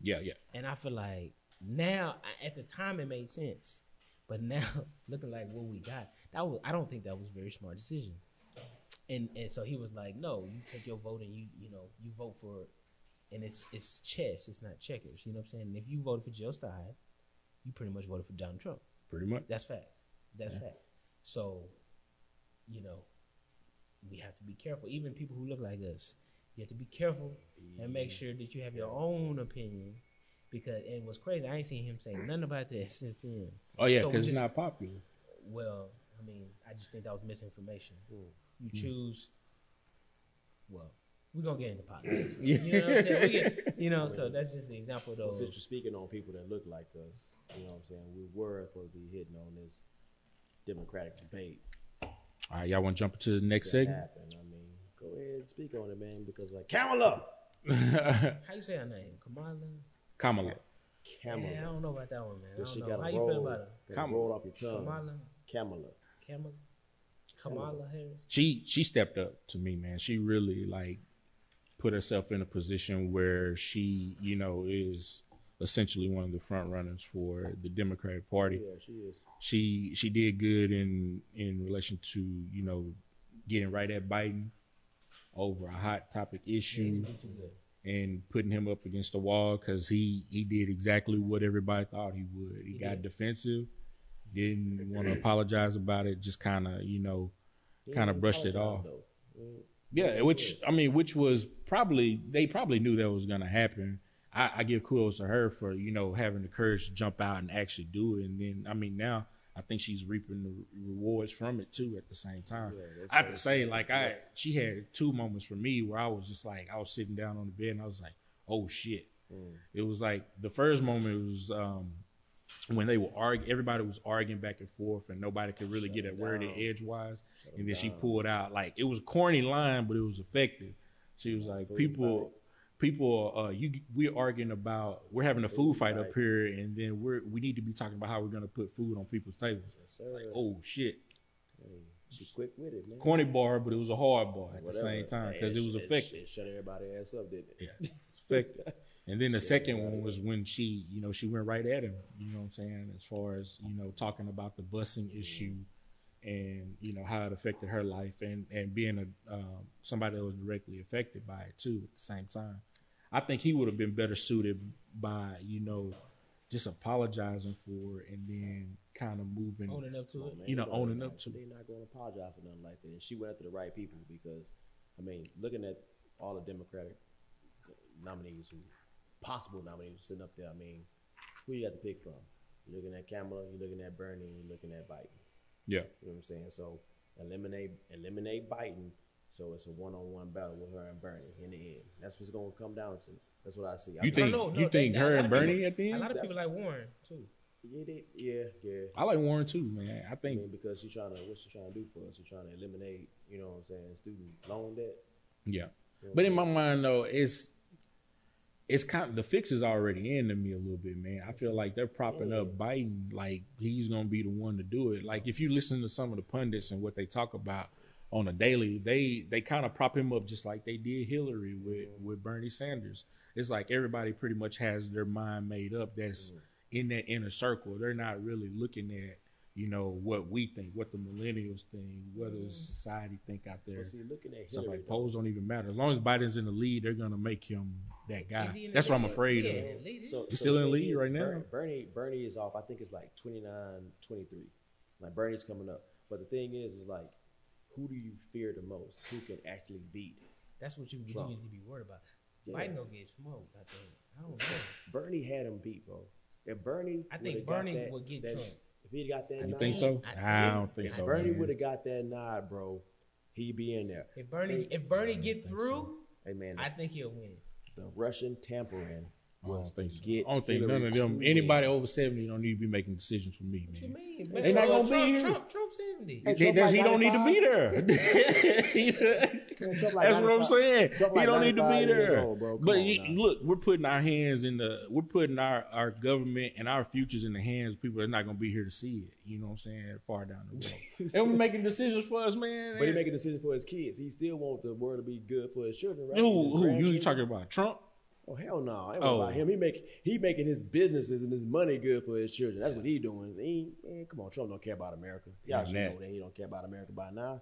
yeah, yeah. And I feel like now, at the time, it made sense, but now looking like what we got, that was I don't think that was a very smart decision. And and so he was like, no, you take your vote and you you know you vote for, and it's it's chess, it's not checkers. You know what I'm saying? And if you voted for Jill Stein, you pretty much voted for Donald Trump. Pretty much. That's fact. That's fact. So, you know, we have to be careful. Even people who look like us, you have to be careful and make sure that you have your own opinion. Because and what's crazy, I ain't seen him say nothing about that since then. Oh yeah, So we because it's not popular. Well, I mean, I just think that was misinformation. You Hmm. choose. Well, we're gonna get into politics. You know what I'm saying? We get, you know, so that's just an example Well, though. since you're speaking on people that look like us, you know what I'm saying? We were supposed to be hitting on this Democratic debate All right, y'all want to jump into the next segment? happened. I mean, go ahead and speak on it, man, because like Kamala, How you say her name? Kamala. Kamala. Kamala, Yeah, I don't know about that one, man. I This don't shit know. got How to you feel about her? Kamala. roll off your tongue. Kamala, Kamala. Kamala, Kamala Harris. she she stepped up to me, man. She really like put herself in a position where she, you know, is essentially one of the front runners for the Democratic Party. Yeah, she is. She she did good in in relation to you know getting right at Biden over a hot topic issue Did too good. and putting him up against the wall because he he did exactly what everybody thought he would. He, He got did. defensive, didn't want to apologize about it. Just kind of you know Kinda brushed it off. though. Yeah, which I mean, which was probably they probably knew that was gonna happen. I, I give kudos to her for you know having the courage to jump out and actually do it, and then I mean now I think she's reaping the rewards from it too at the same time. Yeah, I have to say, like I, she had two moments for me where I was just like I was sitting down on the bed and I was like, oh shit. Mm. It was like the first moment was um, when they were arguing. Everybody was arguing back and forth, and nobody could really Shut get a word in down. edgewise. Shut And then she pulled out like it was a corny line, but it was effective. She was like, "People. People, uh, you we're arguing about we're having a food fight up here, and then we're we need to be talking about how we're gonna put food on people's tables." Yes, It's like, oh shit, she quick with it, man. corny bar, but it was a hard bar at the same time because it was effective. It shut everybody ass up, didn't it? Yeah, it's effective. And then the second one was when she, you know, she went right at him. You know what I'm saying? As far as you know, talking about the busing issue, and you know how it affected her life, and and being a um, somebody that was directly affected by it too. At the same time, I think he would have been better suited by you know just apologizing for it and then kind of moving. Owning up to Come it. Oh, man. You know, owning not- up to it. They're not going to apologize for nothing like that. And she went after the right people because, I mean, looking at all the Democratic nominees, who possible nominees sitting up there, I mean, who you got to pick from? You're looking at Kamala, you're looking at Bernie, you're looking at Biden. Yeah, You know what I'm saying? So eliminate eliminate Biden, So it's a one-on-one battle with her and Bernie in the end. That's what's going to come down to. That's what I see. I You think No, no, you think they- her and Bernie people- at the end? A lot of That's- people like Warren too. Yeah, they- yeah, yeah. I like Warren too, man. I I think mean, because she's trying to, what she's trying to do for us? She's trying to eliminate, you know what I'm saying, student loan debt. yeah. You know But in my mind though, it's it's kind of the fix is already in to me a little bit, man. I feel like they're propping up Biden like he's gonna be the one to do it. Like if you listen to some of the pundits and what they talk about on a daily, they they kind of prop him up just like they did Hillary with mm-hmm. with Bernie Sanders. It's like everybody pretty much has their mind made up that's mm-hmm. in that inner circle. They're not really looking at you know what we think, what the millennials think, what does mm-hmm. society think out there. But see, looking at Hillary, like polls don't even matter. As long as Biden's in the lead, they're gonna make him that guy. Is he in the That's what I'm afraid Yeah, of. lead. So, He's so still in the lead right now? Bernie, Bernie Bernie is off. I think it's like 29, 23. Like Bernie's coming up. But the thing is, is like, who do you fear the most? Who can actually beat That's what you, you Trump. need to be worried about. Yeah. Biden gonna get smoked. I think. I don't know. Bernie? Had him beat, bro. If Bernie, I think Bernie that- would get that- Trump. If he got that, You nod, think so? I- I don't think If so. Bernie would have got that nod, bro, he'd be in there. If Bernie, if Bernie get through, Hey man, I think he'll win. the Russian tampering I don't to think so. get. I don't think Hillary none of them. Anybody win. over seventy don't need to be making decisions for me, What you man. mean? They not gonna be Trump, here. Trump, Trump seventy. Hey, He, Trump does- like he don't need to be there. He- Trump That's like what I'm 95 saying. Trump he don't need to 95 be years there. old, bro. Come but on you- now. look, we're putting our hands in the, we're putting our, our government and our futures in the hands of people that's not gonna be here to see it. You know what I'm saying? Far down the road, and we're making decisions for us, man. But he making decisions for his kids. He still wants the world to be good for his children, right? who? His Who? You grandchildren. talking about Trump? Oh hell no! Ain't Oh. about him. He make he making his businesses and his money good for his children. That's what he doing. He man, come on, Trump don't care about America. Y'all Yeah, should know that he don't care about America by now.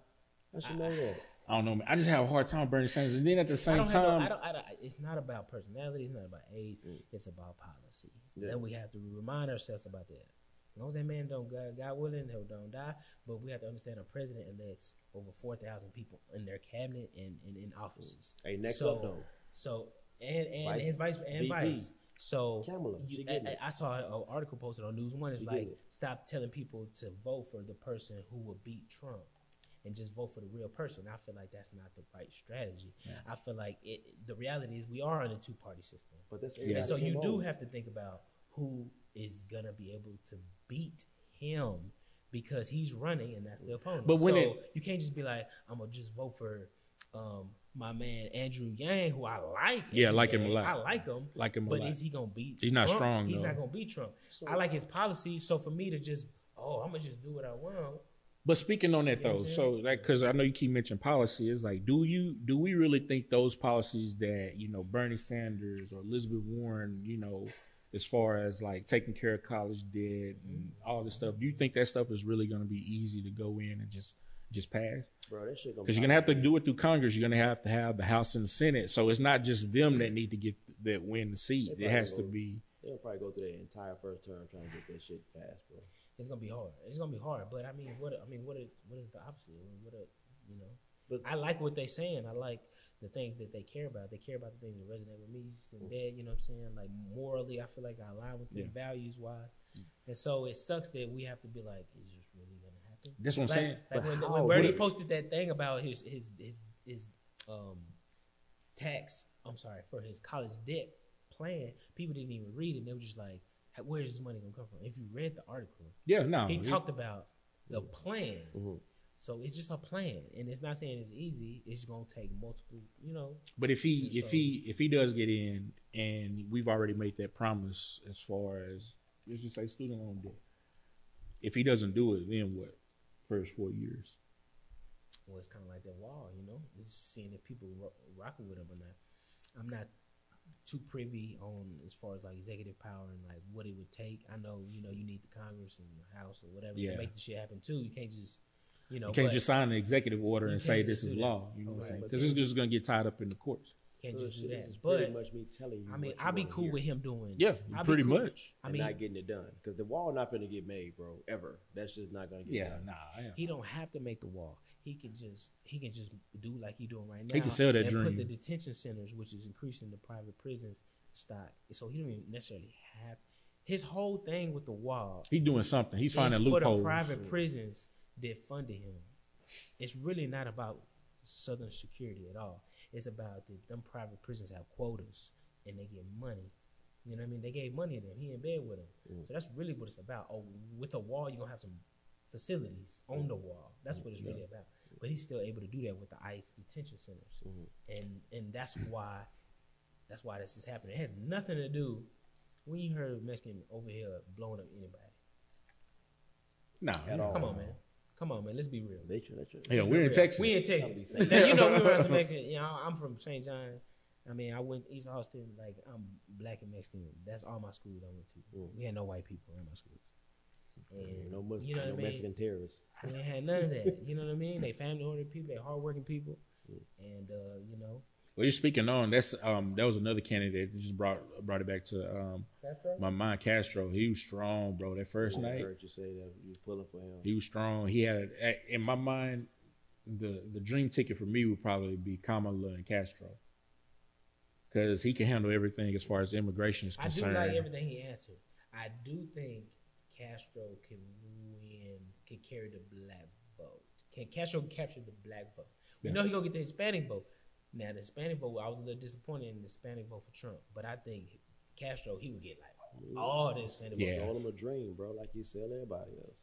I should know that. I don't know, man. I just have a hard time with Bernie Sanders, and then at the I same don't have no, time, I don't, I don't, it's not about personality. It's not about age. Mm. It's about policy. Yeah. And we have to remind ourselves about that. As long as that man don't God, God willing, he'll don't die. But we have to understand a president elects over four thousand people in their cabinet and, and in offices. Hey, next so, up though, So and and Vice- his vice and VP. vice. So Kamala, you- I. I- I saw an article posted on News One. It's She like it. stop telling people to vote for the person who will beat Trump, and just vote for the real person. I feel like that's not the right strategy. I feel like it, the reality is we are in a two party system, but that's and so you do have to think about who is gonna be able to beat him because he's running and that's the opponent. But when so it- you can't just be like, I'm gonna just vote for um, my man Andrew Yang, who I like. Yeah, I like him a lot. I like him. like him a But lot. is he gonna beat? He's not strong, He's though. not gonna beat Trump. So- I like his policy. So for me to just, oh, I'm gonna just do what I want. But speaking on that You though, so like because I know you keep mentioning policy, it's like, do you do we really think those policies that you know Bernie Sanders or Elizabeth Warren, you know, as far as like taking care of college debt and mm-hmm. all this stuff, do you think that stuff is really going to be easy to go in and just just pass? bro. That shit gonna Because you're gonna have to do it through Congress. You're gonna have to have the House and the Senate. So it's not just them that need to get that win the seat. It has to probably will. be. They'll probably go through their entire first term trying to get that shit passed, bro. It's gonna be hard. It's gonna be hard. But I mean, what? I mean, what is what is the opposite? What? A, you know. But- I like what they're saying. I like the things that they care about. They care about the things that resonate with me. And dad, you know what I'm saying? Like morally, I feel like I align with them Yeah. values wise. And so it sucks that we have to be like, is this really gonna happen? That's what I'm like, saying. Like But when, how? when Bernie posted that thing about his his his his um tax. I'm sorry for his college debt plan. People didn't even read it. They were just like, "Where is this money gonna come from?" If you read the article, Yeah, no. he talked about the plan. Mhm. So it's just a plan, and it's not saying it's easy. It's gonna take multiple, you know. But if he if so- he if he does get in, and we've already made that promise as far as let's just say student loan debt. If he doesn't do it, then what? First four years. Well, it's kind of like that wall, you know. It's seeing if people ro- rocking with him or not. I'm not too privy on as far as like executive power and like what it would take. I know, you know, you need the Congress and the House or whatever Yeah. to make the shit happen too. You can't just, you know, You can't just sign an executive order and say this is that. law. You know what I'm saying? Because it's just going to get tied up in the courts. Can't So just this do shit- that. is But pretty much me telling you. I mean, I'll be cool hear with him doing. Yeah, I'll pretty cool. much. I and mean, not getting it done because the wall not gonna get made, bro. Ever. That's just not gonna get Yeah, done. nah. yeah. he don't have to make the wall. He can just he can just do like he doing right now. He can sell that and dream. Put the detention centers, which is increasing the private prisons stock. So he don't even necessarily have his whole thing with the wall. He's doing something. He's is finding for the loopholes. private prisons that funded him. It's really not about Southern security at all. It's about that them private prisons have quotas and they get money. You know what I mean? They gave money to them. He in bed with them. Mm. So that's really what it's about. Oh, with a wall, you're gonna have some facilities on the wall. That's what it's really about. But he's still able to do that with the ICE detention centers, Mhm. and and that's why that's why this is happening. It has nothing to do. We you heard Mexican over here blowing up anybody, No, At all. come on, man, come on, man. Let's be real. They should. They. Yeah, we're in Texas. We in Trying Texas. Now, you know, we around some Mexican. You know, I'm from St. John. I mean, I went East Austin. Like, I'm black and Mexican. That's all my schools I went to. Mm. We had no white people in my schools. And no Mus- you know no I mean? Mexican terrorists. We had none of that. You know what I mean? They family oriented people. They hardworking people. And uh, you know, Well, you're speaking on that's um that was another candidate that just brought brought it back to um that's right. my mind Castro. He was strong, bro. That first I night, heard you say that you was pulling for him. he was strong. He had a- in my mind the the dream ticket for me would probably be Kamala and Castro because he can handle everything as far as immigration is concerned. I do like everything he answered. I do think Castro can win, can carry the black vote. Can Castro capture the black vote? We Yeah. know he gonna get the Hispanic vote. Now the Hispanic vote, I was a little disappointed in the Hispanic vote for Trump, but I think Castro he would get like all this. Hispanic Yeah. vote. Sold him a dream, bro, like you sell everybody else.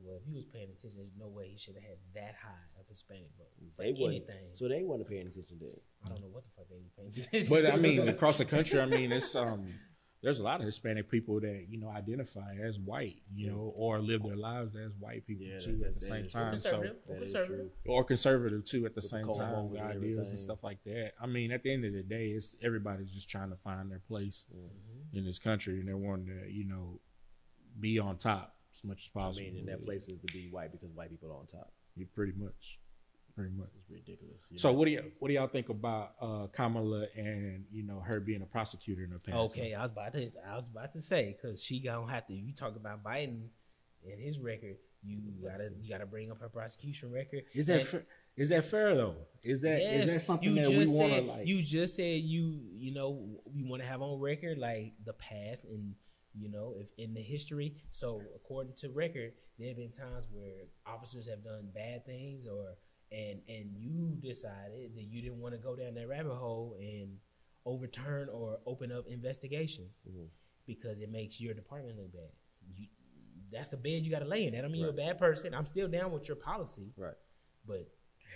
Well, if he was paying attention, there's no way he should have had that high of Hispanic vote for They anything. So they wasn't paying attention then. I don't know what the fuck they be paying attention. But I mean, across the country, I mean, it's um, there's a lot of Hispanic people that you know identify as white, you know, or live their lives as white people Yeah, too that- at the same time. So conservative, That is conservative. true. or conservative too at the With same comb time, overs with and ideas and stuff like that. I mean, at the end of the day, it's everybody's just trying to find their place Mm-hmm. in this country, and they're wanting to, you know, be on top as much as possible. I possible. mean, and that place is to be white because white people are on top. You pretty much, pretty much. It's ridiculous. You So what do you what do y'all think about uh, Kamala and you know her being a prosecutor in the past? Okay, I was about to I was about to say because she gonna have to. You talk about Biden and his record. You gotta you gotta bring up her prosecution record. Is that And- fair? Is that fair though? Is that is Yes, that something you that we just want to said, like? You just said you you know we want to have on record like the past and you know if in the history. So according to record, there have been times where officers have done bad things or and and you decided that you didn't want to go down that rabbit hole and overturn or open up investigations Mhm. because it makes your department look bad. You, that's the bed you got to lay in. That don't mean you're a bad person. I'm still down with your policy, right. but.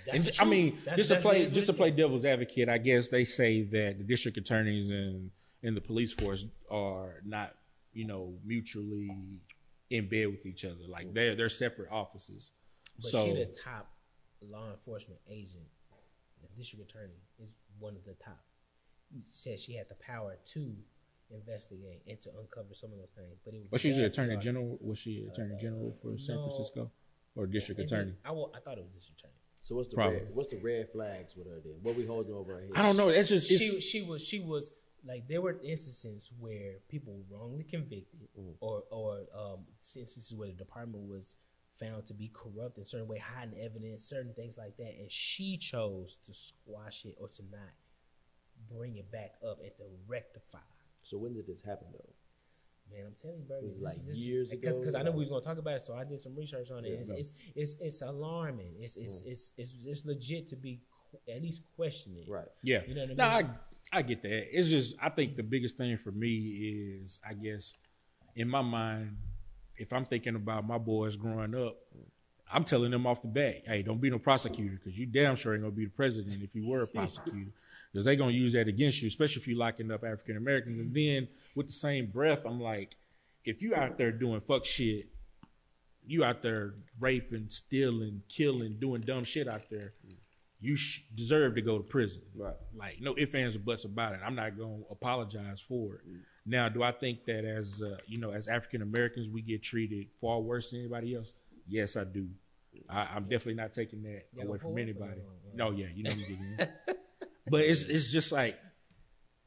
The I mean, That's- just to play it is what just to play devil's advocate, I guess they say that the district attorneys and and the police force are not, you know, mutually in bed with each other. Like they're they're separate offices. But so she the top law enforcement agent. The district attorney is one of the top. Said she had the power to investigate and to uncover some of those things. But it was was she the bad attorney PR. general? Was she attorney general for San no. Francisco or district Is it- attorney? I, wa- I thought it was district attorney. So what's the Probably. red, what's the red flags with her then? What we holding over her head? I don't know. It's just it's, She she was she was like there were instances where people were wrongly convicted Mhm. or or um, instances where the department was found to be corrupt in certain way, hiding evidence, certain things like that, and she chose to squash it or to not bring it back up and to rectify. So when did this happen though? Man, I'm telling you, bro. Was it this- like this is- years Because ago? I know we was gonna talk about it, so I did some research on it. Yeah, it's, no. it's it's it's alarming. It's it's, mm. it's it's it's legit to be at least questioning. Right. yeah. You know what I No, I? I get that. It's just I think the biggest thing for me is I guess in my mind, if I'm thinking about my boys growing up, I'm telling them off the bat, hey, don't be no prosecutor because you damn sure ain't gonna be the president if you were a prosecutor. Because they're gonna use that against you, especially if you're locking up African Americans. And then with the same breath, I'm like, if you out there doing fuck shit, you out there raping, stealing, killing, doing dumb shit out there, you sh- deserve to go to prison. Right. Like no ifs ands or buts about it. I'm not going to apologize for it. Mm. Now, do I think that as uh, you know, as African Americans, we get treated far worse than anybody else? Yes, I do. I, I'm definitely not taking that Yeah, away from anybody. or- No, yeah, you know me getting in. But it's it's just like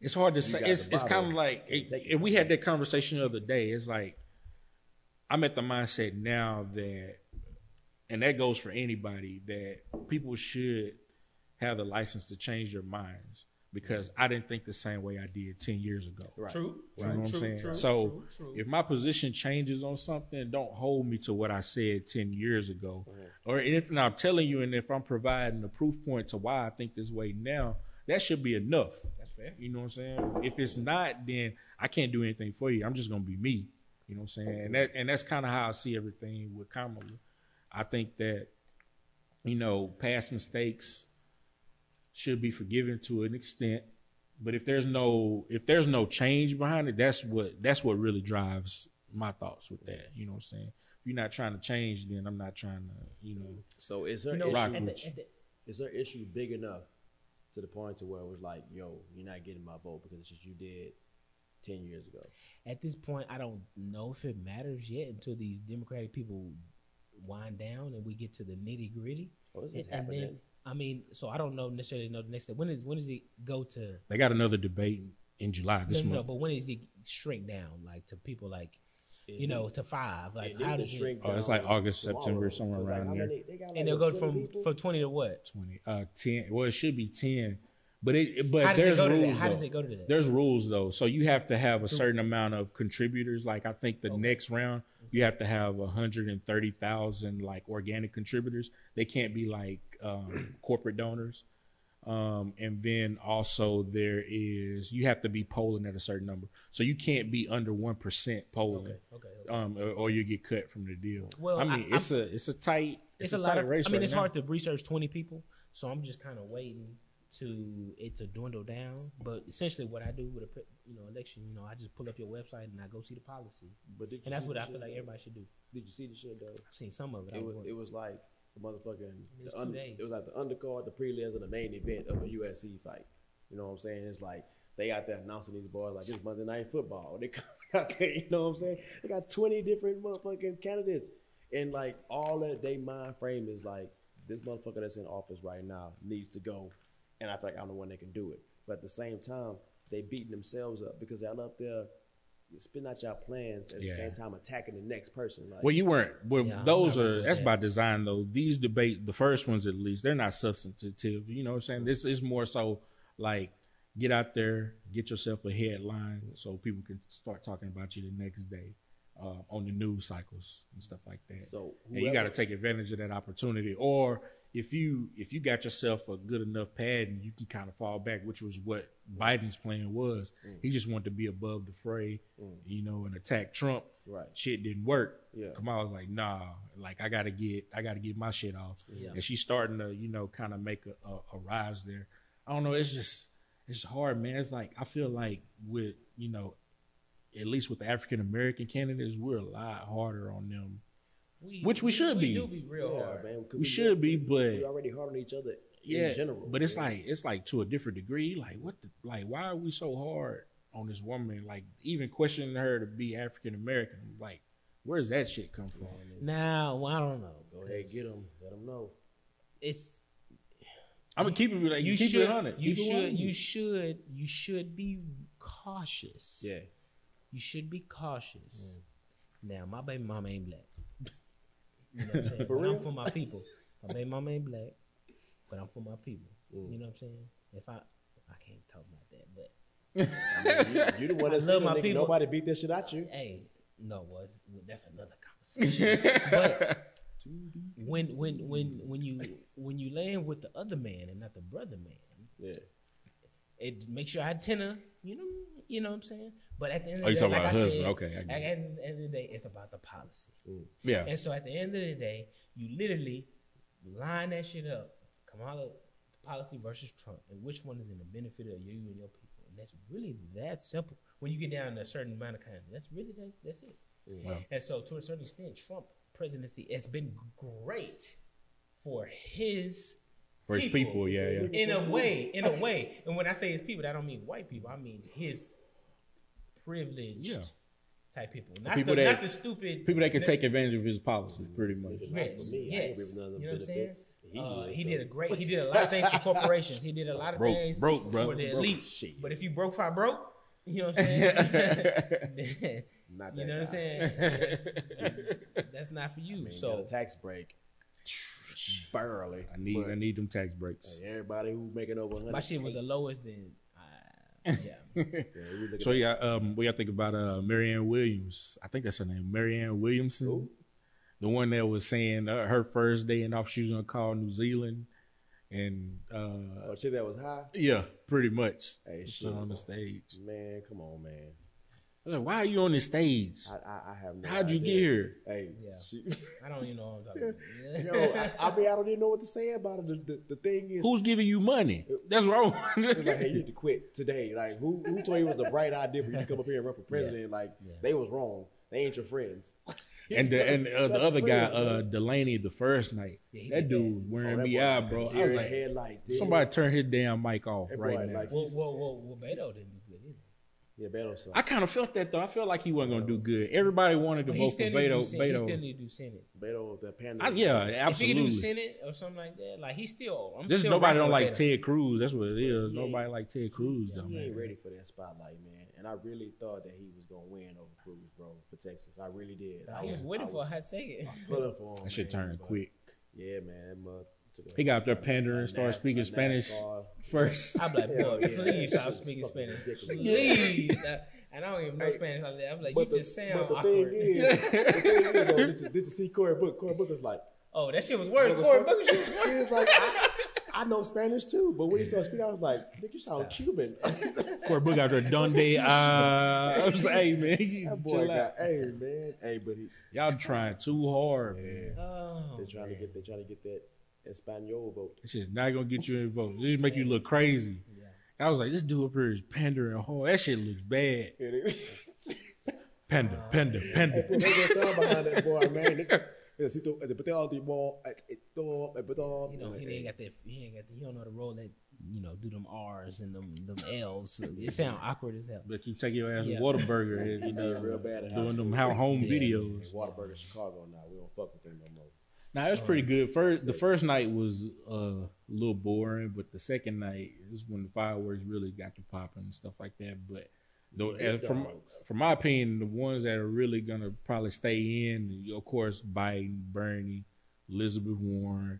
it's hard to say. It's it's kind of like it and we had that conversation the other day. It's like I'm at the mindset now that, and that goes for anybody that people should have the license to change their minds because I didn't think the same way I did ten years ago. Right. True. You know what I'm True, saying? true, so true, true. if my position changes on something, don't hold me to what I said ten years ago. Or if I'm telling you, and if I'm providing a proof point to why I think this way now, that should be enough. That's fair. You know what I'm saying? If it's not, then I can't do anything for you. I'm just gonna be me. You know what I'm saying? And that and that's kind of how I see everything with Kamala. I think that you know past mistakes should be forgiven to an extent, but if there's no if there's no change behind it, that's what that's what really drives my thoughts with that. You know what I'm saying? If you're not trying to change, then I'm not trying to. You know, So is there You know, issue, at the, at the, is there issue big enough to the point to where it was like, yo, you're not getting my vote because it's just you did ten years ago? at this point, I don't know if it matters yet until these Democratic people wind down and we get to the nitty gritty. Oh, this is And, and happening. then, I mean, so I don't know necessarily know the next step. When is when does it go to? they got another debate in July this no, no, no, month. but when does it shrink down, like to people like you know to five? Like It how need to does it? shrink Oh, it's like August, tomorrow. September, somewhere It's like, around there. many- they like, And they'll go 20 from people? from twenty to what? Twenty, uh, ten. Well, it should be ten, but it but How it there's go to rules. How does though. it go to that? There's rules though, so you have to have a certain amount of contributors. Like I think the next round, you have to have hundred and thirty thousand like organic contributors. They can't be like um, corporate donors. Um, and then also there is you have to be polling at a certain number, so you can't be under one percent polling, Okay, okay. okay. um, or, or you get cut from the deal. Well, I mean, I- it's a it's a tight It's, it's, a, a, lot tight of. race. I mean, right it's now. hard to research twenty people, so I'm just kind of waiting to it to dwindle down. But essentially, what I do with a you know election, you know, I just pull up your website and I go see the policy, But did and that's what I feel like everybody should do. Did you see the shit though? I've seen some of it. It was, was, it was like the motherfucking. it's the two. It was like the undercard, the prelims, and the main event of a UFC fight. You know what I'm saying? It's like they out there announcing these boys like it's Monday Night Football. They come out there, you know what I'm saying? They got 20 different motherfucking candidates, and like all that they mind frame is like this motherfucker that's in office right now needs to go, and I feel like I'm the one that can do it. But at the same time, they beating themselves up because they're up there spitting out y'all plans at the same time attacking the next person. Like, Well, you weren't. Well, Yeah, those are that's that. by design though. These debate, the first ones at least, they're not substantive. You know what I'm saying? This is more so like get out there, get yourself a headline, so people can start talking about you the next day uh, on the news cycles and stuff like that. so and you got to take advantage of that opportunity. Or if you if you got yourself a good enough pad, and you can kind of fall back, which was what Biden's plan was. Mm. He just wanted to be above the fray, you know, and attack Trump. Right. Shit didn't work. Yeah. Kamala's like, nah, like I gotta get I gotta get my shit off. Yeah. And she's starting to, you know, kind of make a, a, a rise there. I don't know, it's just it's hard, man. It's like I feel like with, you know, at least with the African American candidates, we're a lot harder on them. We, which we should we be. We do be real Yeah, hard. man. 'cause We should be, but we but already hard on each other yeah, in general. but it's like it's like to a different degree. Like what? The, like why are we so hard on this woman? Like even questioning her to be African American. Like where's that shit come from? Now, well, I don't know. go ahead, get them, let them know. It's I'm gonna keep it like you keep should it on it. you Keep it should 100. you should you should be cautious. Yeah, You should be cautious. Now, my baby mama ain't black. You know what I'm saying? For But real? I'm for my people. My baby mama ain't black, but I'm for my people. Mm. You know what I'm saying? If I I can't talk about that, but I mean, you, you the one I that said my nigga, people. nobody beat that shit out you. hey, no, well, that's another conversation. but when when when when you when you land with the other man and not the brother man, Yeah, it makes your antenna, you know, you know what I'm saying. But at the end of Oh, the day, like about I her said. Okay, I at get the end end of the day, it's about the policy. Mm. Yeah. And so at the end of the day, you literally line that shit up. Kamala policy versus Trump, and which one is in the benefit of you and your people. And that's really that simple. When you get down to a certain amount of kind, that's really that's that's it. Mm. Wow. And so to a certain extent, Trump presidency has been great for his For his people, yeah, yeah. in a way, in a way. And when I say his people, I don't mean white people. I mean his privileged Yeah. type people, not people the that- not the stupid People that can take advantage of his policies, pretty much. Yes, For me, I ain't yes. agree with none of them You know what I'm saying? He Uh, did, he did a great. He did a lot of things for corporations. He did a lot of Broke, things broke, bro. for the Broke. elite. Shit. But if you broke, I broke. You know what I'm saying? Not you that know what I'm saying? That's, that's- that's not for you. I mean, so a tax break, barely. I need But, I need them tax breaks. hey, everybody who making over hundred. my shit was the lowest than Yeah. Yeah, So yeah, um, we got to think about uh, Marianne Williams. I think that's her name, Marianne Williamson. Who? The one that was saying uh, her first day and off, she was gonna call New Zealand, and uh, Oh, chick that was high. yeah, pretty much. Hey, shit. on the stage. Man, come on, man. I was like, why are you on the stage? I, I, I have no How'd you idea. get here? Hey, Yeah. she, I don't even know what I'm talking yo, about. I, I mean, I don't even know what to say about it. The, the, the thing is, Who's giving you money? That's what I It's like, hey, you need to quit today. Like, who who told you it was a bright idea for you to come up here and run for president? Like, Yeah. they was wrong. They ain't your friends. and the and uh, the other guy, uh, Delaney, the first night, Yeah, that dude was Oh, wearing that me out, bro. I was like, headlights. somebody turn his damn mic off That right now. like- Well, well, well, well, Beto didn't do good either. Yeah, Beto son. I kind of felt that though. I felt like he wasn't gonna do good. Everybody wanted to But he vote for still, need to do Beto. Senate. he still Beto. need to do Senate. Beto, the panda. I, yeah, If he absolutely. could do Senate or something like that, like he still. I'm Just still nobody don't with like Beto. Ted Cruz. That's what it is. Yeah. Nobody like Ted Cruz though, He ain't man. ready for that spotlight, man. And I really thought that he was gonna win over Cruz, bro, for Texas. I really did. I was waiting for a hot second. pulling for him. That shit man, turned but- quick. Yeah, man. That mud took a- He got up there pandering, a started speaking Spanish first. I'm like, Hell boy, yeah. please That stop speaking Spanish. Please. and I don't even know Hey, Spanish like that. I'm like, But you the, just sound but the awkward. thing is, the thing is, though, did, you, did you see Cory Booker? Cory Booker's like, oh, that shit was worse. Cory Booker shit was he worse. was like, I, I know Spanish too, but when he started speaking, I was like, nigga, you sound Cuban. Court book after there, Donde. Uh, I was like, hey man, you that boy chill got, out. hey man, hey, but he, Y'all trying too hard, man. Oh, they're trying to get, they're trying to get that Espanol vote. That shit not gonna get you any votes. This just make you look crazy. Yeah. I was like, this dude up here is pandering hard. That shit looks bad. Panda, panda, Hey, panda. put a thumb behind that boy, man. This- Necesito el peteado de mo- eh, esto, el peteado. You know, he ain't got that. He ain't got. The, he don't know how to roll that. You know, do them R's and them them L's. It sound awkward as hell. But you take your ass Yeah. to Whataburger and you know, real bad at doing them how home Yeah. videos. Whataburger Chicago now. We don't fuck with them no more. Now it's pretty good. First, the first night was uh, a little boring, but the second night is when the fireworks really got to popping and stuff like that. But the, Yeah, uh, from from my opinion, the ones that are really gonna probably stay in, of course, Biden, Bernie, Elizabeth Warren,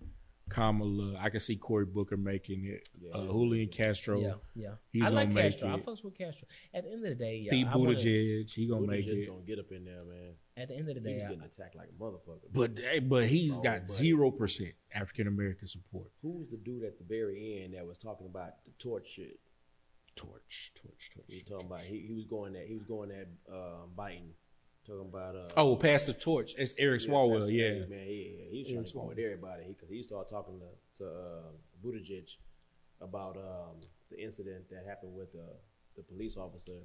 Kamala. I can see Cory Booker making it. Yeah. uh, Julian Castro, Yeah, yeah. he's I like gonna make Castro. I it. fucks with Castro. At the end of the day, yeah, Pete I wanna- Buttigieg, he gonna Buttigieg make it. gonna get up in there, man. At the end of the He day, was I, getting attacked like a motherfucker. But hey, but he's Oh, got zero percent African American support. Who was the dude at the very end that was talking about the torch shit? Torch, torch, torch. He was talking about he, he was going that he was going at um, Biden, talking about uh, Oh, pass the torch. It's Eric Swalwell. Yeah. man, yeah, yeah. He was trying Eric to go with everybody because he, started talking to to uh, Buttigieg about um, the incident that happened with the the police officer.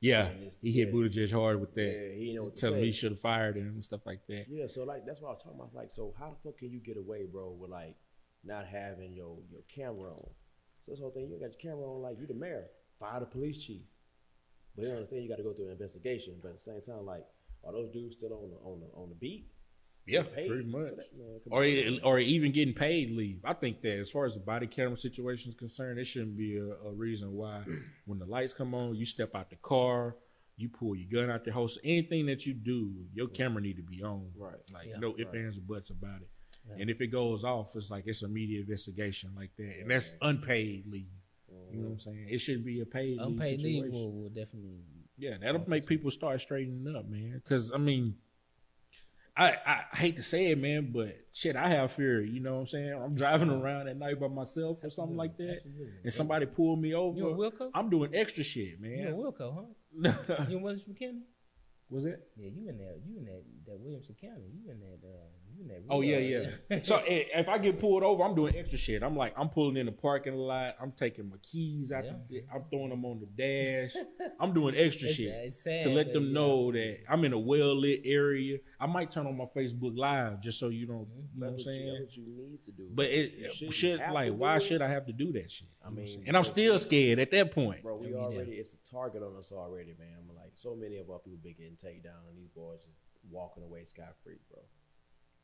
Yeah, he hit yeah. Buttigieg hard with that. Yeah, he know what to Tell him he should have fired him and stuff like that. Yeah, so like that's what I was talking about. Like, so how the fuck can you get away, bro, with like not having your your camera on? So this whole thing, you got your camera on, like you the mayor, fire the police chief. But you understand you got to go through an investigation. But at the same time, like, are those dudes still on the on the on the beat? Yeah, pretty much. that? Man, come Or or even getting paid leave. I think that as far as the body camera situation is concerned, it shouldn't be a, a reason why when the lights come on, you step out the car, you pull your gun out the holster. Anything that you do, your camera need to be on. Right. Like Yeah. no ifs, Right. ands, or buts about it. Yeah. And if it goes off, it's like it's a media investigation like that, and that's unpaid leave. You know what I'm mm-hmm. saying? It should be a paid leave unpaid leave will, will definitely. Yeah, that'll make people start straightening up, man. Because I mean, I, I hate to say it, man, but shit, I have fear. You know what I'm saying? I'm driving around at night by myself or something like that, Absolutely. and somebody pull me over. You in. Wilco? I'm doing extra shit, man. You in. Wilco, huh? You in Williamson County? Was it? Yeah, you in that. You in that. That Williamson County. You in that. Uh, you in that. Oh yeah, yeah. so eh, if I get pulled over, I'm doing extra shit. I'm like, I'm pulling in the parking lot. I'm taking my keys out. The, I'm throwing them on the dash. I'm doing extra It's- shit. it's sad, to let them yeah. know that I'm in a well lit area. I might turn on my Facebook Live just so you don't, you know what I'm That's you, saying. what you need to do. But it shouldn't should like why it. should I have to do that shit? I You I'm mean, and I'm still scared at that point. Bro, we Yeah, we already do. it's a target on us already, man. I'm like so many of our people have been getting taken down and these boys just walking away scot free, bro.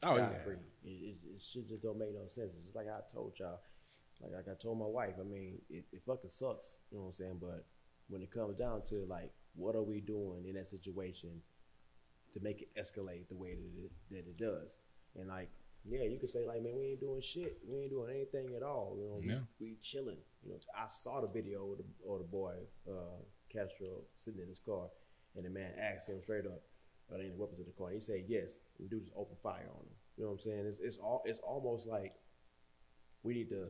Oh, yeah. free. It, it, it shit just don't make no sense. It's just like I told y'all. Like, like I told my wife, I mean, it, it fucking sucks, you know what I'm saying? But when it comes down to like what are we doing in that situation to make it escalate the way that it, that it does? And like, yeah, you could say like, man, we ain't doing shit. We ain't doing anything at all. You know, Yeah. we, we chilling. You know, I saw the video of the, of the boy uh, Castile sitting in his car, and the man asked him straight up, "Are there any weapons in the car?" And He said, "Yes." And the dude just opened fire on him. You know what I'm saying? It's it's all it's almost like we need to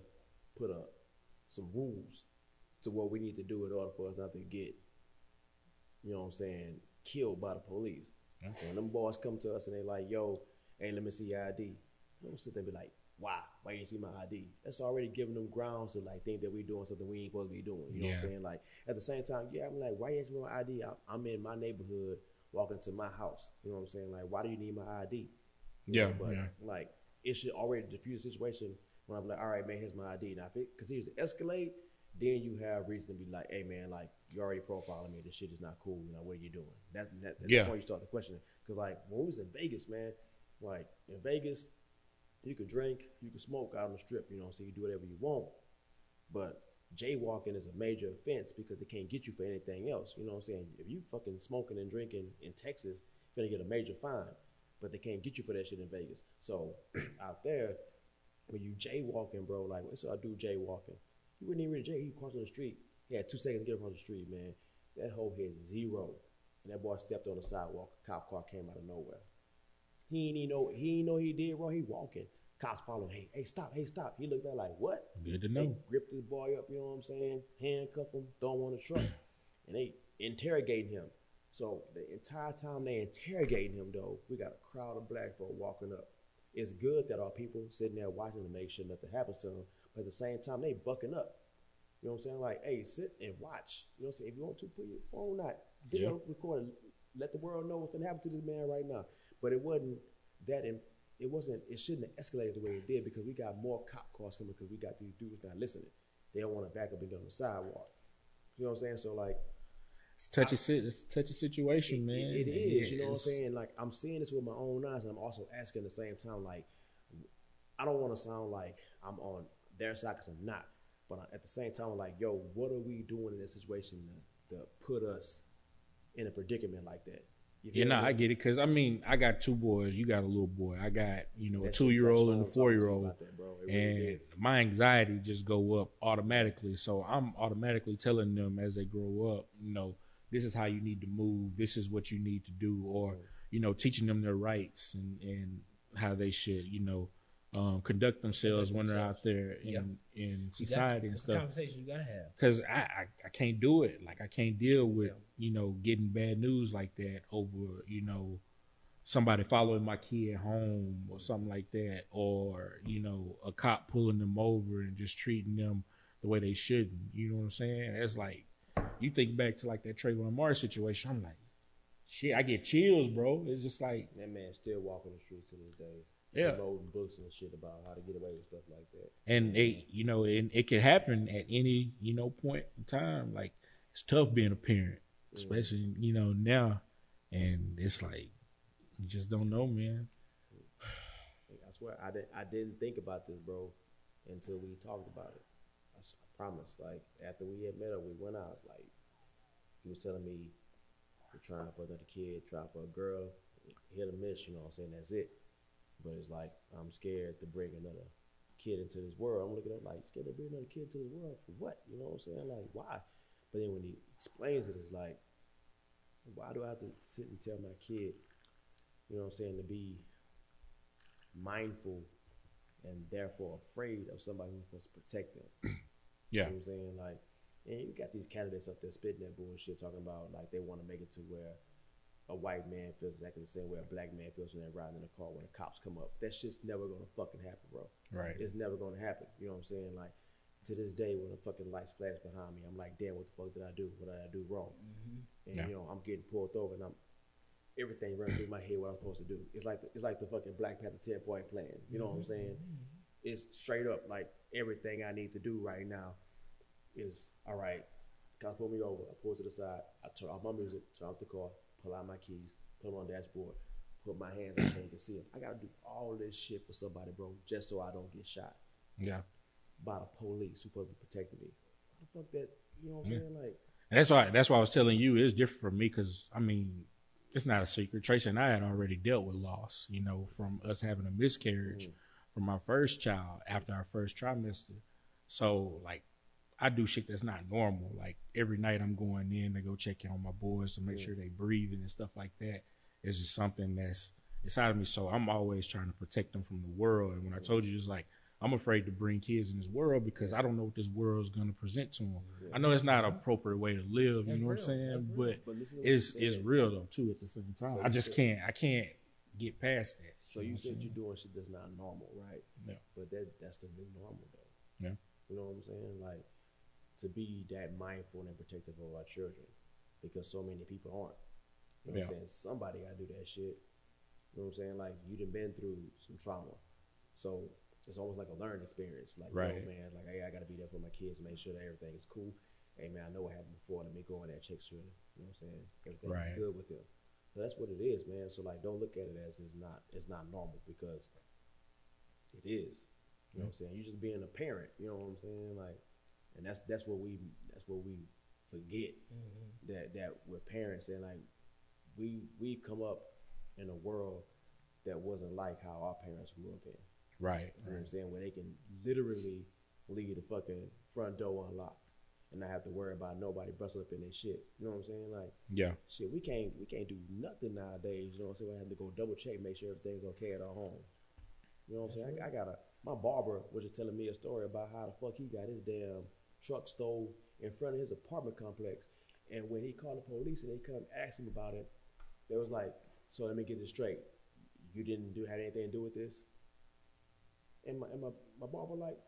put up some rules to what we need to do in order for us not to get, you know what I'm saying, killed by the police. Yeah. So when them boys come to us and they like, yo, hey, let me see your ID. We don't sit there and be like, why? Why you didn't see my ID? That's already giving them grounds to like think that we're doing something we ain't supposed to be doing. You know what I'm saying? Like at the same time, yeah, I'm like, why you asking my ID? I- I'm in my neighborhood walking to my house. You know what I'm saying? Like, why do you need my ID? You Yeah, know, but yeah. like it should already diffuse the situation when I'm like, all right, man, here's my ID. Now if it continues to escalate, then you have reason to be like, hey man, like you already profiling me. This shit is not cool. You know what are you doing? That, that that's Yeah. the point you start to questioning. Because like when we was in Vegas, man, like in Vegas, you can drink, you can smoke out on the strip. You know, so you do whatever you want. But jaywalking is a major offense because they can't get you for anything else. You know what I'm saying? If you fucking smoking and drinking in Texas, you're gonna get a major fine. But they can't get you for that shit in Vegas. So out there, when you jaywalking, bro, like what's I do jaywalking? He wouldn't even really jay. He crossing the street. He had two seconds to get across the street, man. That whole hit zero. And that boy stepped on the sidewalk. A cop car came out of nowhere. He ain't even know he ain't know he did wrong. He walking. Cops following. Hey, hey, stop, hey, stop. He looked at like, what? Good to They know. gripped this boy up, you know what I'm saying? Handcuff him, throw him on the truck. and they interrogating him. So the entire time they interrogating him though, we got a crowd of black folk walking up. It's good that our people sitting there watching to make sure nothing happens to them, but at the same time they bucking up. You know what I'm saying? Like, hey, sit and watch. You know what I'm saying? If you want to, put your phone out, video record, let the world know what's gonna happen to this man right now. But it wasn't that. In, it wasn't. It shouldn't have escalated the way it did because we got more cop cars coming because we got these dudes not listening. They don't want to back up and get on the sidewalk. You know what I'm saying? So like, It's a touchy, si- it's touchy situation, it- man. it is. You know what I'm saying? Like I'm seeing this with my own eyes, and I'm also asking at the same time. Like, I don't want to sound like I'm on their side because I'm not. But at the same time, I'm like, yo, what are we doing in this situation to, to put us in a predicament like that? You Yeah, no? I get it. Cause I mean, I got two boys. You got a little boy. I got you know a two year old and a four year old, about that, bro. It really and did. my anxiety just go up automatically. So I'm automatically telling them as they grow up, you know, this is how you need to move. This is what you need to do, or you know, teaching them their rights and and how they should, you know, um, conduct themselves when they're out there in Yeah. in society and stuff. conversation you gotta have. Cause I, I I can't do it. Like I can't deal with Yeah. you know getting bad news like that over you know somebody following my kid home or something like that, or you know a cop pulling them over and just treating them the way they shouldn't. You know what I'm saying? It's like you think back to like that Trayvon Martin situation. I'm like, shit, I get chills, bro. It's just like That man's still walking the streets to this day. Yeah. Promoting books and shit about how to get away with stuff like that. and it you know and it can happen at any you know point in time like it's tough being a parent mm. especially you know now and it's like you just don't know man I swear, I didn't. I didn't think about this, bro, until we talked about it. I promise. Like after we had met up, we went out. Like he was telling me, we're trying for another kid, trying for a girl, hit a miss. You know, what I'm saying that's it. But it's like I'm scared to bring another kid into this world. I'm looking at it like scared to bring another kid into the world for what? You know what I'm saying? Like why? But then when he explains it, it's like, why do I have to sit and tell my kid? You know what I'm saying to be mindful and therefore afraid of somebody who's supposed to protect them. yeah You know what I'm saying? Like, and you got these candidates up there spitting that bullshit, talking about like they want to make it to where a white man feels exactly the same way a black man feels when they're riding in a car when the cops come up. That's just never gonna fucking happen, bro. right It's never gonna happen. You know what I'm saying? Like, to this day, when the fucking lights flash behind me, I'm like, damn, what the fuck did I do? What did I do wrong? Mm-hmm. And Yeah. you know, I'm getting pulled over, and I'm everything running through my head what I'm supposed to do. It's like the, it's like the fucking Black Panther ten point plan. You know what I'm mm-hmm. saying? It's straight up like everything I need to do right now is all right. Cops pull me over. I pull to the side. I turn off my music, turn off the car, pull out my keys, put them on the dashboard, put my hands on so you can see them. I gotta do all this shit for somebody, bro, just so I don't get shot yeah by the police who supposed to be protecting me. What the fuck that? You know what I'm Yeah. saying? Like, and that's why that's why I was telling you it's different for me because I mean it's not a secret Tracy and I had already dealt with loss you know from us having a miscarriage Mm. from our first child after our first trimester so like I do shit that's not normal. Like every night I'm going in to go check in on my boys to make Yeah. sure they breathing and stuff like that. It's just something that's inside of me. So I'm always trying to protect them from the world. And when I told you, it's like I'm afraid to bring kids in this world because I don't know what this world is going to present to them. I know it's not an appropriate way to live. That's you know what I'm saying? Real. But what it's it's real though too. At the same time, So I just said- can't. I can't get past that. So know you what said you're doing shit that's not normal, right? Yeah. But that that's the new normal though. Yeah. You know what I'm saying? Like to be that mindful and protective of our children because so many people aren't. You know what I'm saying? Somebody gotta do that shit. You know what I'm saying? Like you done been through some trauma. So it's almost like a learned experience. Like, Right. yo, man, like hey, I gotta be there for my kids, make sure that everything is cool. Hey man, I know what happened before. Let me go in there and check sure. You know what I'm saying? Everything's Right. good with them. So that's what it is, man. So like, don't look at it as it's not it's not normal because it is. You know what I'm saying? You just being a parent. You know what I'm saying? Like, and that's that's what we that's what we forget Mhm. that that we're parents and like we we come up in a world that wasn't like how our parents grew up in. Right. You know what I'm saying? Where they can literally leave the fucking front door unlocked and not have to worry about nobody busting up in their shit. You know what I'm saying? Like Yeah. shit, we can't we can't do nothing nowadays. You know what I'm saying? We have to go double check, make sure everything's okay at our home. You know what I'm saying? I, I got a my barber was just telling me a story about how the fuck he got his damn truck stole in front of his apartment complex. And when he called the police and they come ask him about it, they was like, "So let me get this straight. You didn't do have anything to do with this?" And my and my, my barber like,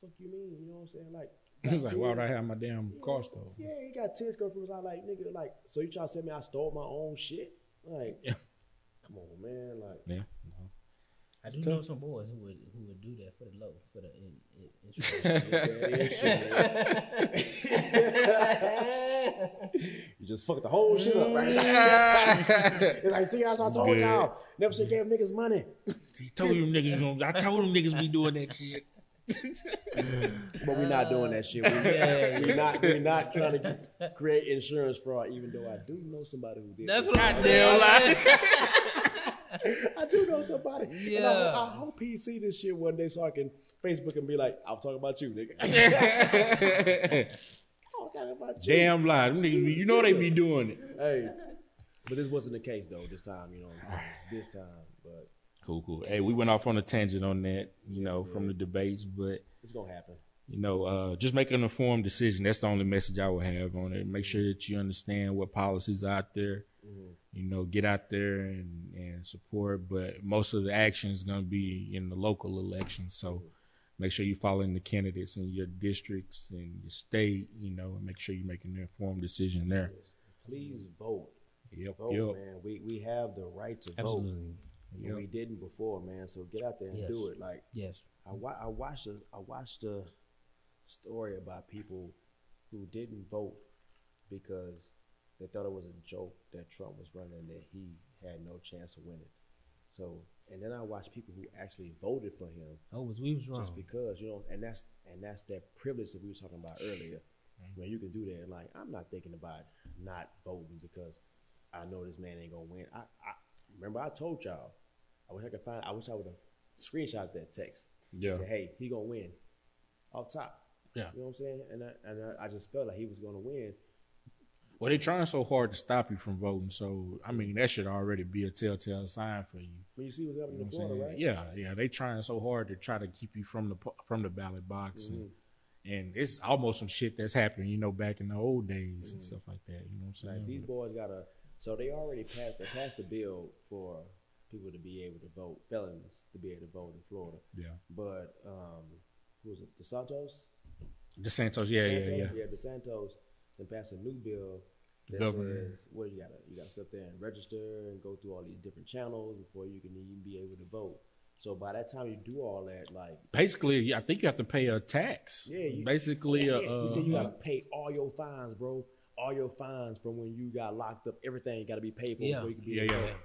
"Fuck you mean? You know what I'm saying? Like, like, why would I have my damn know, car stole? Yeah, he got tears coming from his eye. Like, nigga, like, so you trying to tell me I stole my own shit? Like, Yeah. come on, man. Like, Yeah. No. I mm-hmm. do know some boys who would who would do that for the low for the in, in, insurance. that is you just fucked the whole shit up right mm-hmm. there. It's like, see, that's what I told Good. y'all. Never should give niggas money. He told you niggas, gonna- I told them niggas be doing that shit. But we're not doing that shit. We, Yeah. we're not. We're not trying to create insurance fraud. Even though I do know somebody who did. That's this. what I Goddamn lie. I do know somebody. And I, Yeah. I hope he see this shit one day so I can Facebook and be like, I'm talking about you, nigga. Talking about you. Damn lie. You know they be doing it. Hey. But this wasn't the case though, this time, you know. This time. But Cool, cool. Hey, we went off on a tangent on that, you know, from the debates, but it's gonna happen. you know, uh, just make an informed decision. That's the only message I would have on it. Make sure that you understand what policies are out there. You know, get out there and, and support. But most of the action is going to be in the local elections. So make sure you're following the candidates in your districts and your state. You know, and make sure you're making an informed decision there. Please vote. Yep, Vote, yep, man. We we have the right to vote. Absolutely. And Yep. We didn't before, man. So get out there and Yes. do it. Like Yes. I, wa- I watched a I watched a story about people who didn't vote because they thought it was a joke that Trump was running and that he had no chance of winning. So and then I watched people who actually voted for him Oh, was we was wrong. just because you know, and that's and that's that privilege that we were talking about earlier, mm-hmm. where you can do that. Like I'm not thinking about not voting because I know this man ain't gonna win. I, I remember I told y'all. I wish I could find. I wish I would have screenshot that text. Yeah. Say, hey, he gonna win, off top. Yeah. You know what I'm saying? And I, and I, I just felt like he was gonna win. Well, they're trying so hard to stop you from voting. So, I mean, that should already be a telltale sign for you. When you see what's happening You know what I'm Florida, right? Yeah, yeah. They trying so hard to try to keep you from the from the ballot box, and, Mm-hmm. and it's almost some shit that's happening, you know, back in the old days and stuff like that. You know what I'm Like saying? these boys gotta. So they already passed. They passed the bill for people to be able to vote, felons to be able to vote in Florida. yeah, But um, who was it? DeSantis. DeSantis. Yeah, yeah, DeSantis? yeah. Yeah, DeSantis then passed a new bill that Governor. well you gotta you gotta sit there and register and go through all these different channels before you can even be able to vote. So by that time you do all that, like Basically, I think you have to pay a tax. Yeah, you- basically, yeah, uh, he said you uh, gotta pay all your fines, bro. All your fines from when you got locked up, everything got to be paid for Yeah. before you can be Yeah, able to yeah. vote.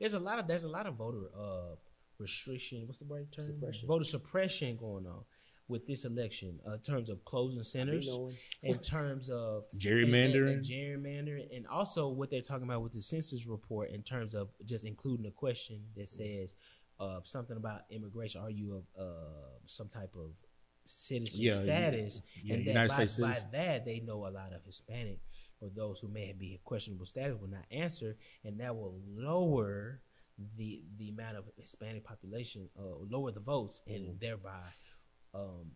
There's a lot of there's a lot of voter uh restriction. What's the right term? Suppression. Voter suppression going on with this election uh, in terms of closing centers, in terms of Gerrymandering. and, and gerrymandering, and also what they're talking about with the census report in terms of just including a question that says uh, something about immigration. Are you of uh, some type of citizen Yeah, status, yeah, and that United by, States by that they know a lot of Hispanic or those who may be in questionable status will not answer, and that will lower the the amount of Hispanic population, uh, lower the votes, and Mm. thereby um,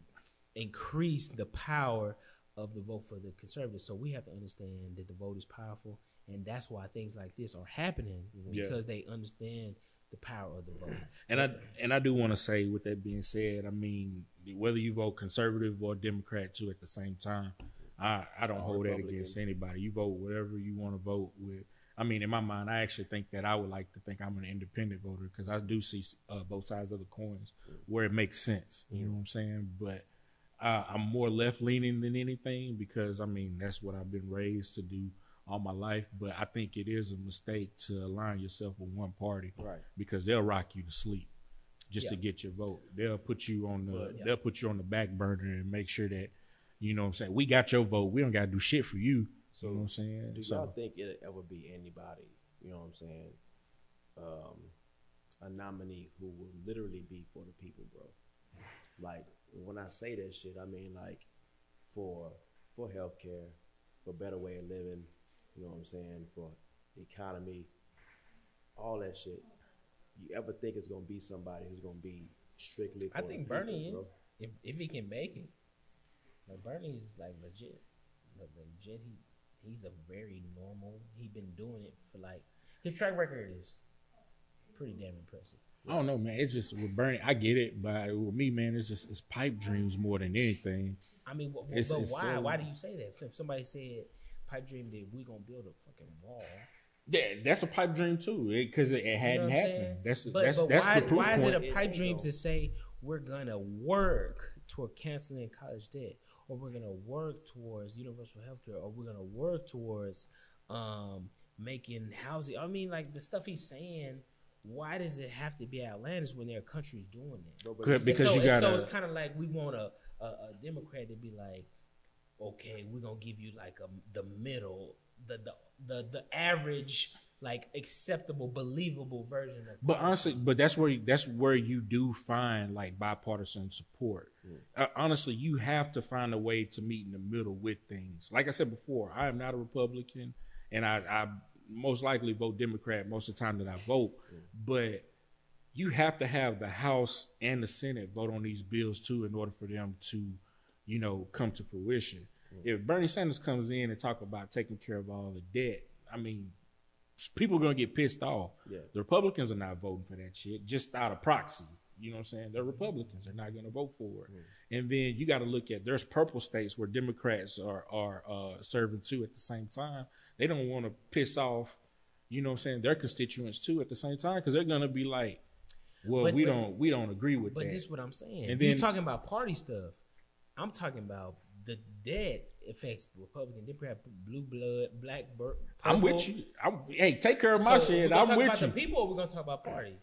increase the power of the vote for the conservatives. So we have to understand that the vote is powerful, and that's why things like this are happening Yeah. because they understand the power of the vote. And I and I do want to say, with that being said, I mean whether you vote conservative or Democrat too, at the same time, I I don't Or hold that against anybody. You vote whatever you want to vote with. I mean, in my mind, I actually think that I would like to think I'm an independent voter because I do see uh, both sides of the coins where it makes sense. You know what I'm saying? But uh, I'm more left leaning than anything because I mean that's what I've been raised to do all my life. But I think it is a mistake to align yourself with one party Right. because they'll rock you to sleep just to get your vote. They'll put you on the Yeah. they'll put you on the back burner and make sure that you know what I'm saying. We got your vote. We don't got to do shit for you. So, you know what I'm saying? Do So y'all think it'll ever be anybody, you know what I'm saying, um, a nominee who will literally be for the people, bro? Like when I say that shit, I mean like for for healthcare, for better way of living, you know what I'm saying, for the economy, all that shit. You ever think it's gonna be somebody who's gonna be strictly? For I the think people, Bernie bro? is if if he can make it. Like Bernie is like legit, like legit. He he's a very normal. He been doing it for like his track record is pretty damn impressive. I don't know, man. It's just with Bernie. I get it, but with me, man, it's just it's pipe dreams more than anything. I mean, wh- It's- but it's why? so- Why do you say that? So if somebody said pipe dream that we gonna build a fucking wall, Yeah, that's a pipe dream too, because it, it hadn't I'm saying? happened. That's but, that's but that's why, the proof why is it a pipe dream to say we're gonna work toward canceling college debt, or we're gonna work towards universal healthcare, or we're gonna work towards um, making housing? I mean, like the stuff he's saying. Why does it have to be outlandish when there are countries doing it? Bro, but Good, because so, you it's- so gotta- it's kind of like we want a, a, a Democrat to be like, okay, we're gonna give you like a the middle, the the the, the average, like acceptable, believable version of. But policy. honestly, but that's where that's where you do find like bipartisan support. Mm. Uh, honestly, you have to find a way to meet in the middle with things. Like I said before, I am not a Republican, and I, I most likely vote Democrat most of the time that I vote. Mm. But you have to have the House and the Senate vote on these bills too in order for them to, you know, come to fruition. Mm. If Bernie Sanders comes in and talk about taking care of all the debt, I mean, people are gonna get pissed off. Yeah. The Republicans are not voting for that shit just out of proxy. You know what I'm saying? They're Republicans. They're not going to vote for it. And then you got to look at there's purple states where Democrats are are uh, serving too at the same time. They don't want to piss off, you know what I'm saying, their constituents too at the same time because they're going to be like, well, But- we but- don't we don't agree with But that. this is what I'm saying. And You're talking about party stuff. I'm talking about the debt affects Republican, Democrat, blue blood, black. Bur- I'm with you. I'm, hey, take care of my So, shit. I'm talk with about you. the people, or we're gonna talk about party.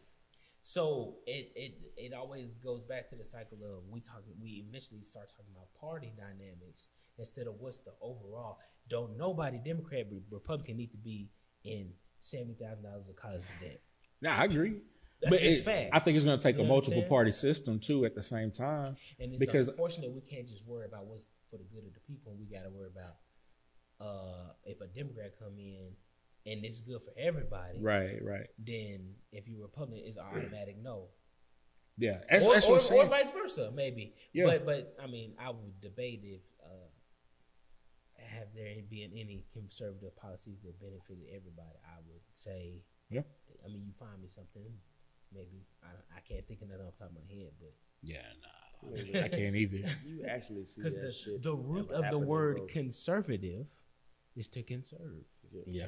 So it it it always goes back to the cycle of we talk. We initially start talking about party dynamics instead of what's the overall. Don't nobody Democrat Re- Republican need to be in seventy thousand dollars of college debt. Nah, I agree. That's but it- facts. I think it's going to take You a know I'm multiple party system too at the same time. And it's Because- unfortunate we can't just worry about what's for the good of the people. And We got to worry about uh, if a Democrat come in and it's good for everybody. Right, right. Then if you're Republican, it's an automatic no. Yeah, that's, or, that's or, what I'm or vice versa, maybe. Yeah. But but I mean, I would debate if uh, have there been any conservative policies that benefited everybody. I would say, Yeah. I mean, you find me something, maybe I, I can't think of nothing off the top of my head, but yeah, nah, I can't either. You actually see because that the shit. the root of the word bro. conservative is to conserve, Yeah.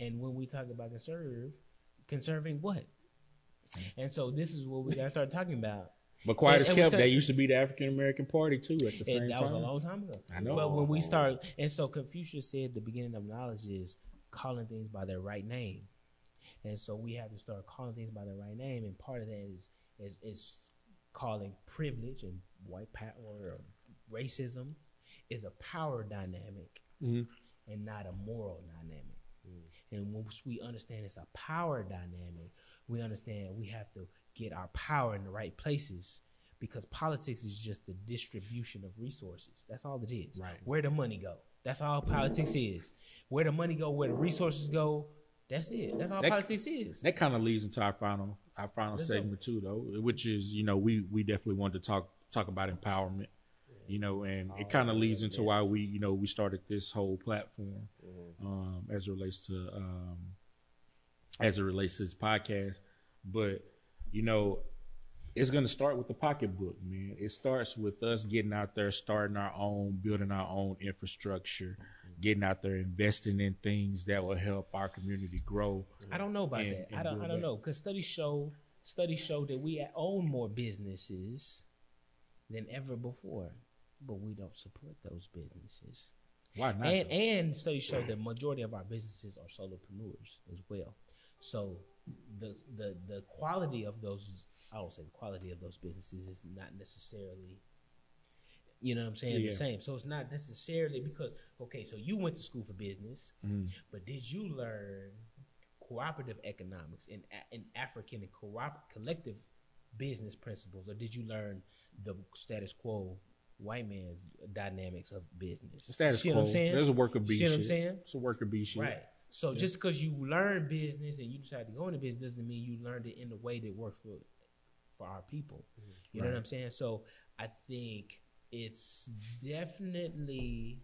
and when we talk about conserve, conserving what? And so this is what we got to start talking about. But quiet And- as kept, start- that used to be the African American Party too. At the same And that time, was a long time ago. I know. But when we start, and so Confucius said the beginning of knowledge is calling things by their right name, and so we have to start calling things by their right name. And part of that is is, is calling privilege and white power or racism is a power dynamic Mhm. and not a moral dynamic. And once we understand it's a power dynamic, we understand we have to get our power in the right places because politics is just the distribution of resources. That's all it is. Right. Where the money go. That's all politics is. Where the money go, where the resources go. That's it. That's all That- politics is. That kind of leads into our final our final Let's go. segment too, though, which is you know we we definitely wanted to talk talk about empowerment, you know, and it kind of leads into why we you know we started this whole platform um, as it relates to um, as it relates to this podcast, but you know. It's gonna start with the pocketbook, man. It starts with us getting out there, starting our own, building our own infrastructure, getting out there, investing in things that will help our community grow. I don't know about And- that. and I don't. I don't that. know because studies show studies show that we own more businesses than ever before, but we don't support those businesses. Why not? And and studies show that majority of our businesses are solopreneurs as well. So the the the quality of those I don't say the quality of those businesses is not necessarily you know what I'm saying Yeah. the same. So it's not necessarily because okay, so you went to school for business, Mhm. but did you learn cooperative economics and and African and coop- collective business principles, or did you learn the status quo white man's dynamics of business? The status See quo. what I'm saying? There's a worker bee See what I'm saying? It's a worker bee shit. Right. So just because you learn business and you decide to go into business doesn't mean you learned it in the way that works for for our people. You know what I'm saying? So I think it's definitely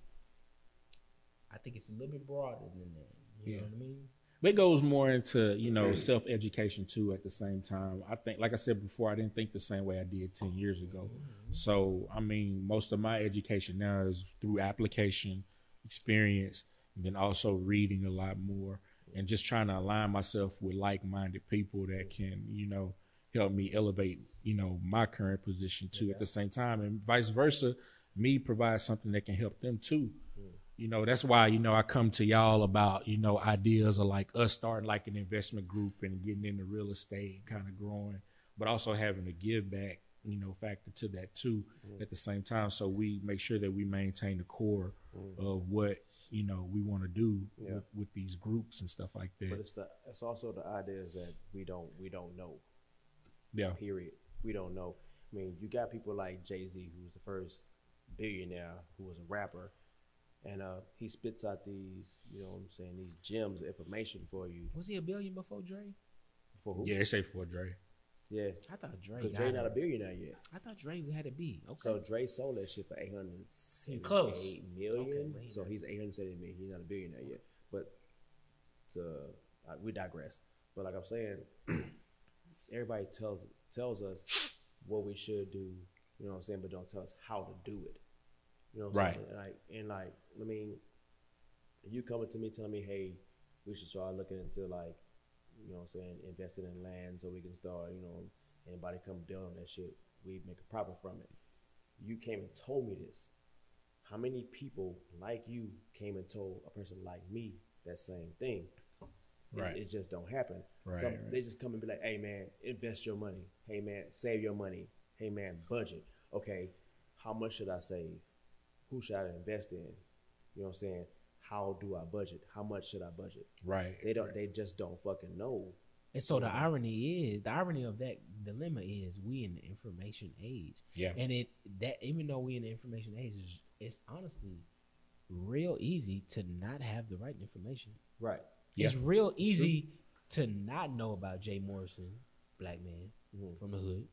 I think it's a little bit broader than that. You Yeah. know what I mean? But it goes more into, you know, self education too at the same time. I think like I said before, I didn't think the same way I did ten years ago. Mm-hmm. So I mean, most of my education now is through application, experience, and then also reading a lot more and just trying to align myself with like minded people that can, you know, help me elevate, you know, my current position too at the same time. And vice versa, me provide something that can help them too. Mm. You know, that's why, you know, I come to y'all about, you know, ideas of like us starting like an investment group and getting into real estate and kind of growing, but also having a give back, you know, factor to that too mm. at the same time. So we make sure that we maintain the core mm. of what, you know, we want to do Yeah. with, with these groups and stuff like that. But it's the it's also the ideas that we don't we don't know. Yeah. Period. We don't know. I mean, you got people like Jay Z, who's the first billionaire who was a rapper, and uh, he spits out these, you know, what I'm saying these gems of information for you. Was he a billion before Dre? Before who? Yeah, they say for Dre. yeah. I thought Dre. Because Dre not a billionaire yet. I thought Dre had to be okay. So Dre sold that shit for eight hundred Close. seventy-eight million. Okay, he so he's eight hundred seventy million. He's not a billionaire yet. But to, uh, we digress. But like I'm saying, everybody tells tells us what we should do. You know what I'm saying? But don't tell us how to do it. You know what I'm Right. saying? And like, and like, I mean, you coming to me telling me, hey, we should start looking into like, you know what I'm saying, investing in land so we can start, you know, anybody come deal on that shit, we make a profit from it. You came and told me this. How many people like you came and told a person like me that same thing? It- Right. It, just don't happen. Right, Some, right. They just come and be like, hey man, invest your money. Hey man, save your money. Hey man, budget. Okay, how much should I save? Who should I invest in? You know what I'm saying? How do I budget? How much should I budget? Right. They don't. They just don't fucking know. And so the irony is, the irony of that dilemma is, we in the information age, Yeah. and it that even though we in the information age, is it's honestly real easy to not have the right information. Right. It's real easy to not know about Jay Morrison, black man Mhm. from the hood,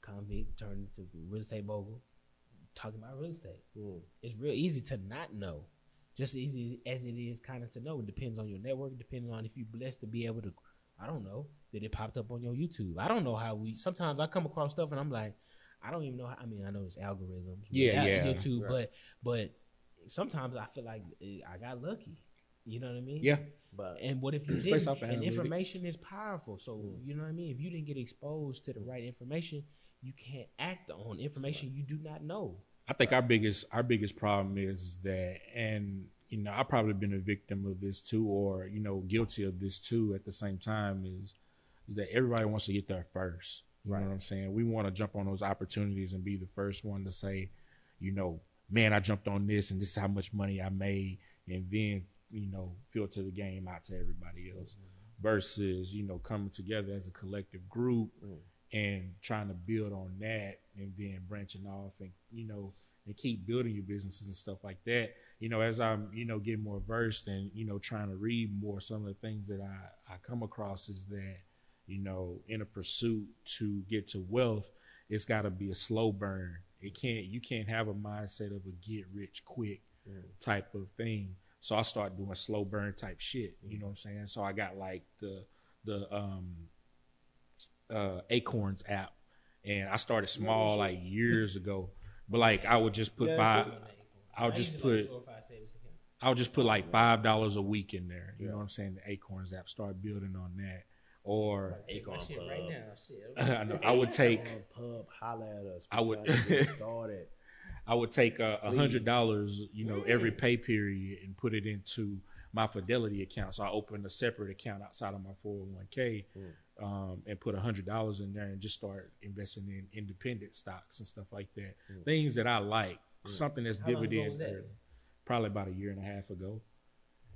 convict turned into real estate mogul, talking about real estate. Mm. It's real easy to not know. Just as easy as it is kind of to know. It depends on your network, depending on if you're blessed to be able to, I don't know, that it popped up on your YouTube. I don't know how we, sometimes I come across stuff and I'm like, I don't even know how, I mean, I know it's algorithms. Yeah, yeah. YouTube, Right. but, but sometimes I feel like eh, I got lucky. You know what I mean? Yeah. But And what if you didn't? off And analytics. information is powerful. So you know what I mean. If you didn't get exposed to the right information, you can't act on information you do not know. I think our biggest our biggest problem is that, and you know, I've probably been a victim of this too, or you know, guilty of this too. At the same time, is is that everybody wants to get there first. You know what I'm saying? We want to jump on those opportunities and be the first one to say, you know, man, I jumped on this, and this is how much money I made, and then you know, filter the game out to everybody else. Versus, you know, coming together as a collective group and trying to build on that and then branching off and you know and keep building your businesses and stuff like that. You know as i'm you know getting more versed and you know trying to read more some of the things that i i come across is that you know in a pursuit to get to wealth it's got to be a slow burn. It can't you can't have a mindset of a get rich quick type of thing so i start doing slow burn type shit you know what i'm saying so i got like the the um uh, Acorns app, and I started small like years ago. But like I would just put Yeah, five, I would just used to like put four or five savings account. I would just put like five dollars a week in there. You Yeah. know what I'm saying? The Acorns app, start building on that. Or Check Acorn shit Pub. right now. Shit. I know I would take Pub, holla at us. I We're would- trying to get started. I would take a a hundred dollars, you know, every pay period and put it into my Fidelity account. So I opened a separate account outside of my 401k Mm. um, and put a hundred dollars in there and just start investing in independent stocks and stuff like that. Mm. Things that I like, something that's How long ago dividend was that? earning. Probably about a year and a half ago.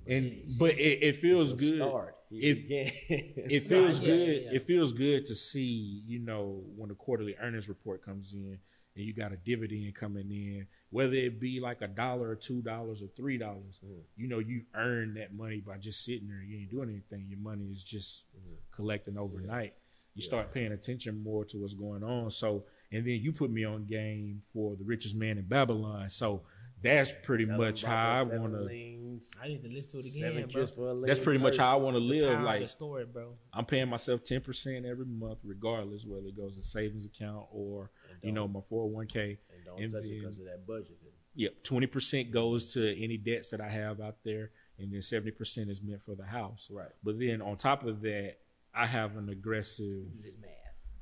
And Jeez. but it, it feels It's good. Start. If- If It feels Yeah, good. yeah, yeah. It feels good to see, you know, when the quarterly earnings report comes in and you got a dividend coming in, whether it be like a dollar or two dollars or three dollars, Mhm. you know, you earn that money by just sitting there. You ain't doing anything. Your money is just Mhm. collecting overnight. You Yeah. start paying attention more to what's going on. So, and then you put me on game for the richest man in Babylon. So that's pretty Tell much how I want to. lanes, I need to listen to it again, Seven bro. kiss for a That's pretty much how I want to live. power of Like the story, bro. I'm paying myself ten percent every month, regardless whether it goes to savings account or you know my 401k. and don't and touch it because of that budget. Yep, twenty percent goes to any debts that I have out there, and then seventy percent is meant for the house. Right. But then on top of that, I have an aggressive.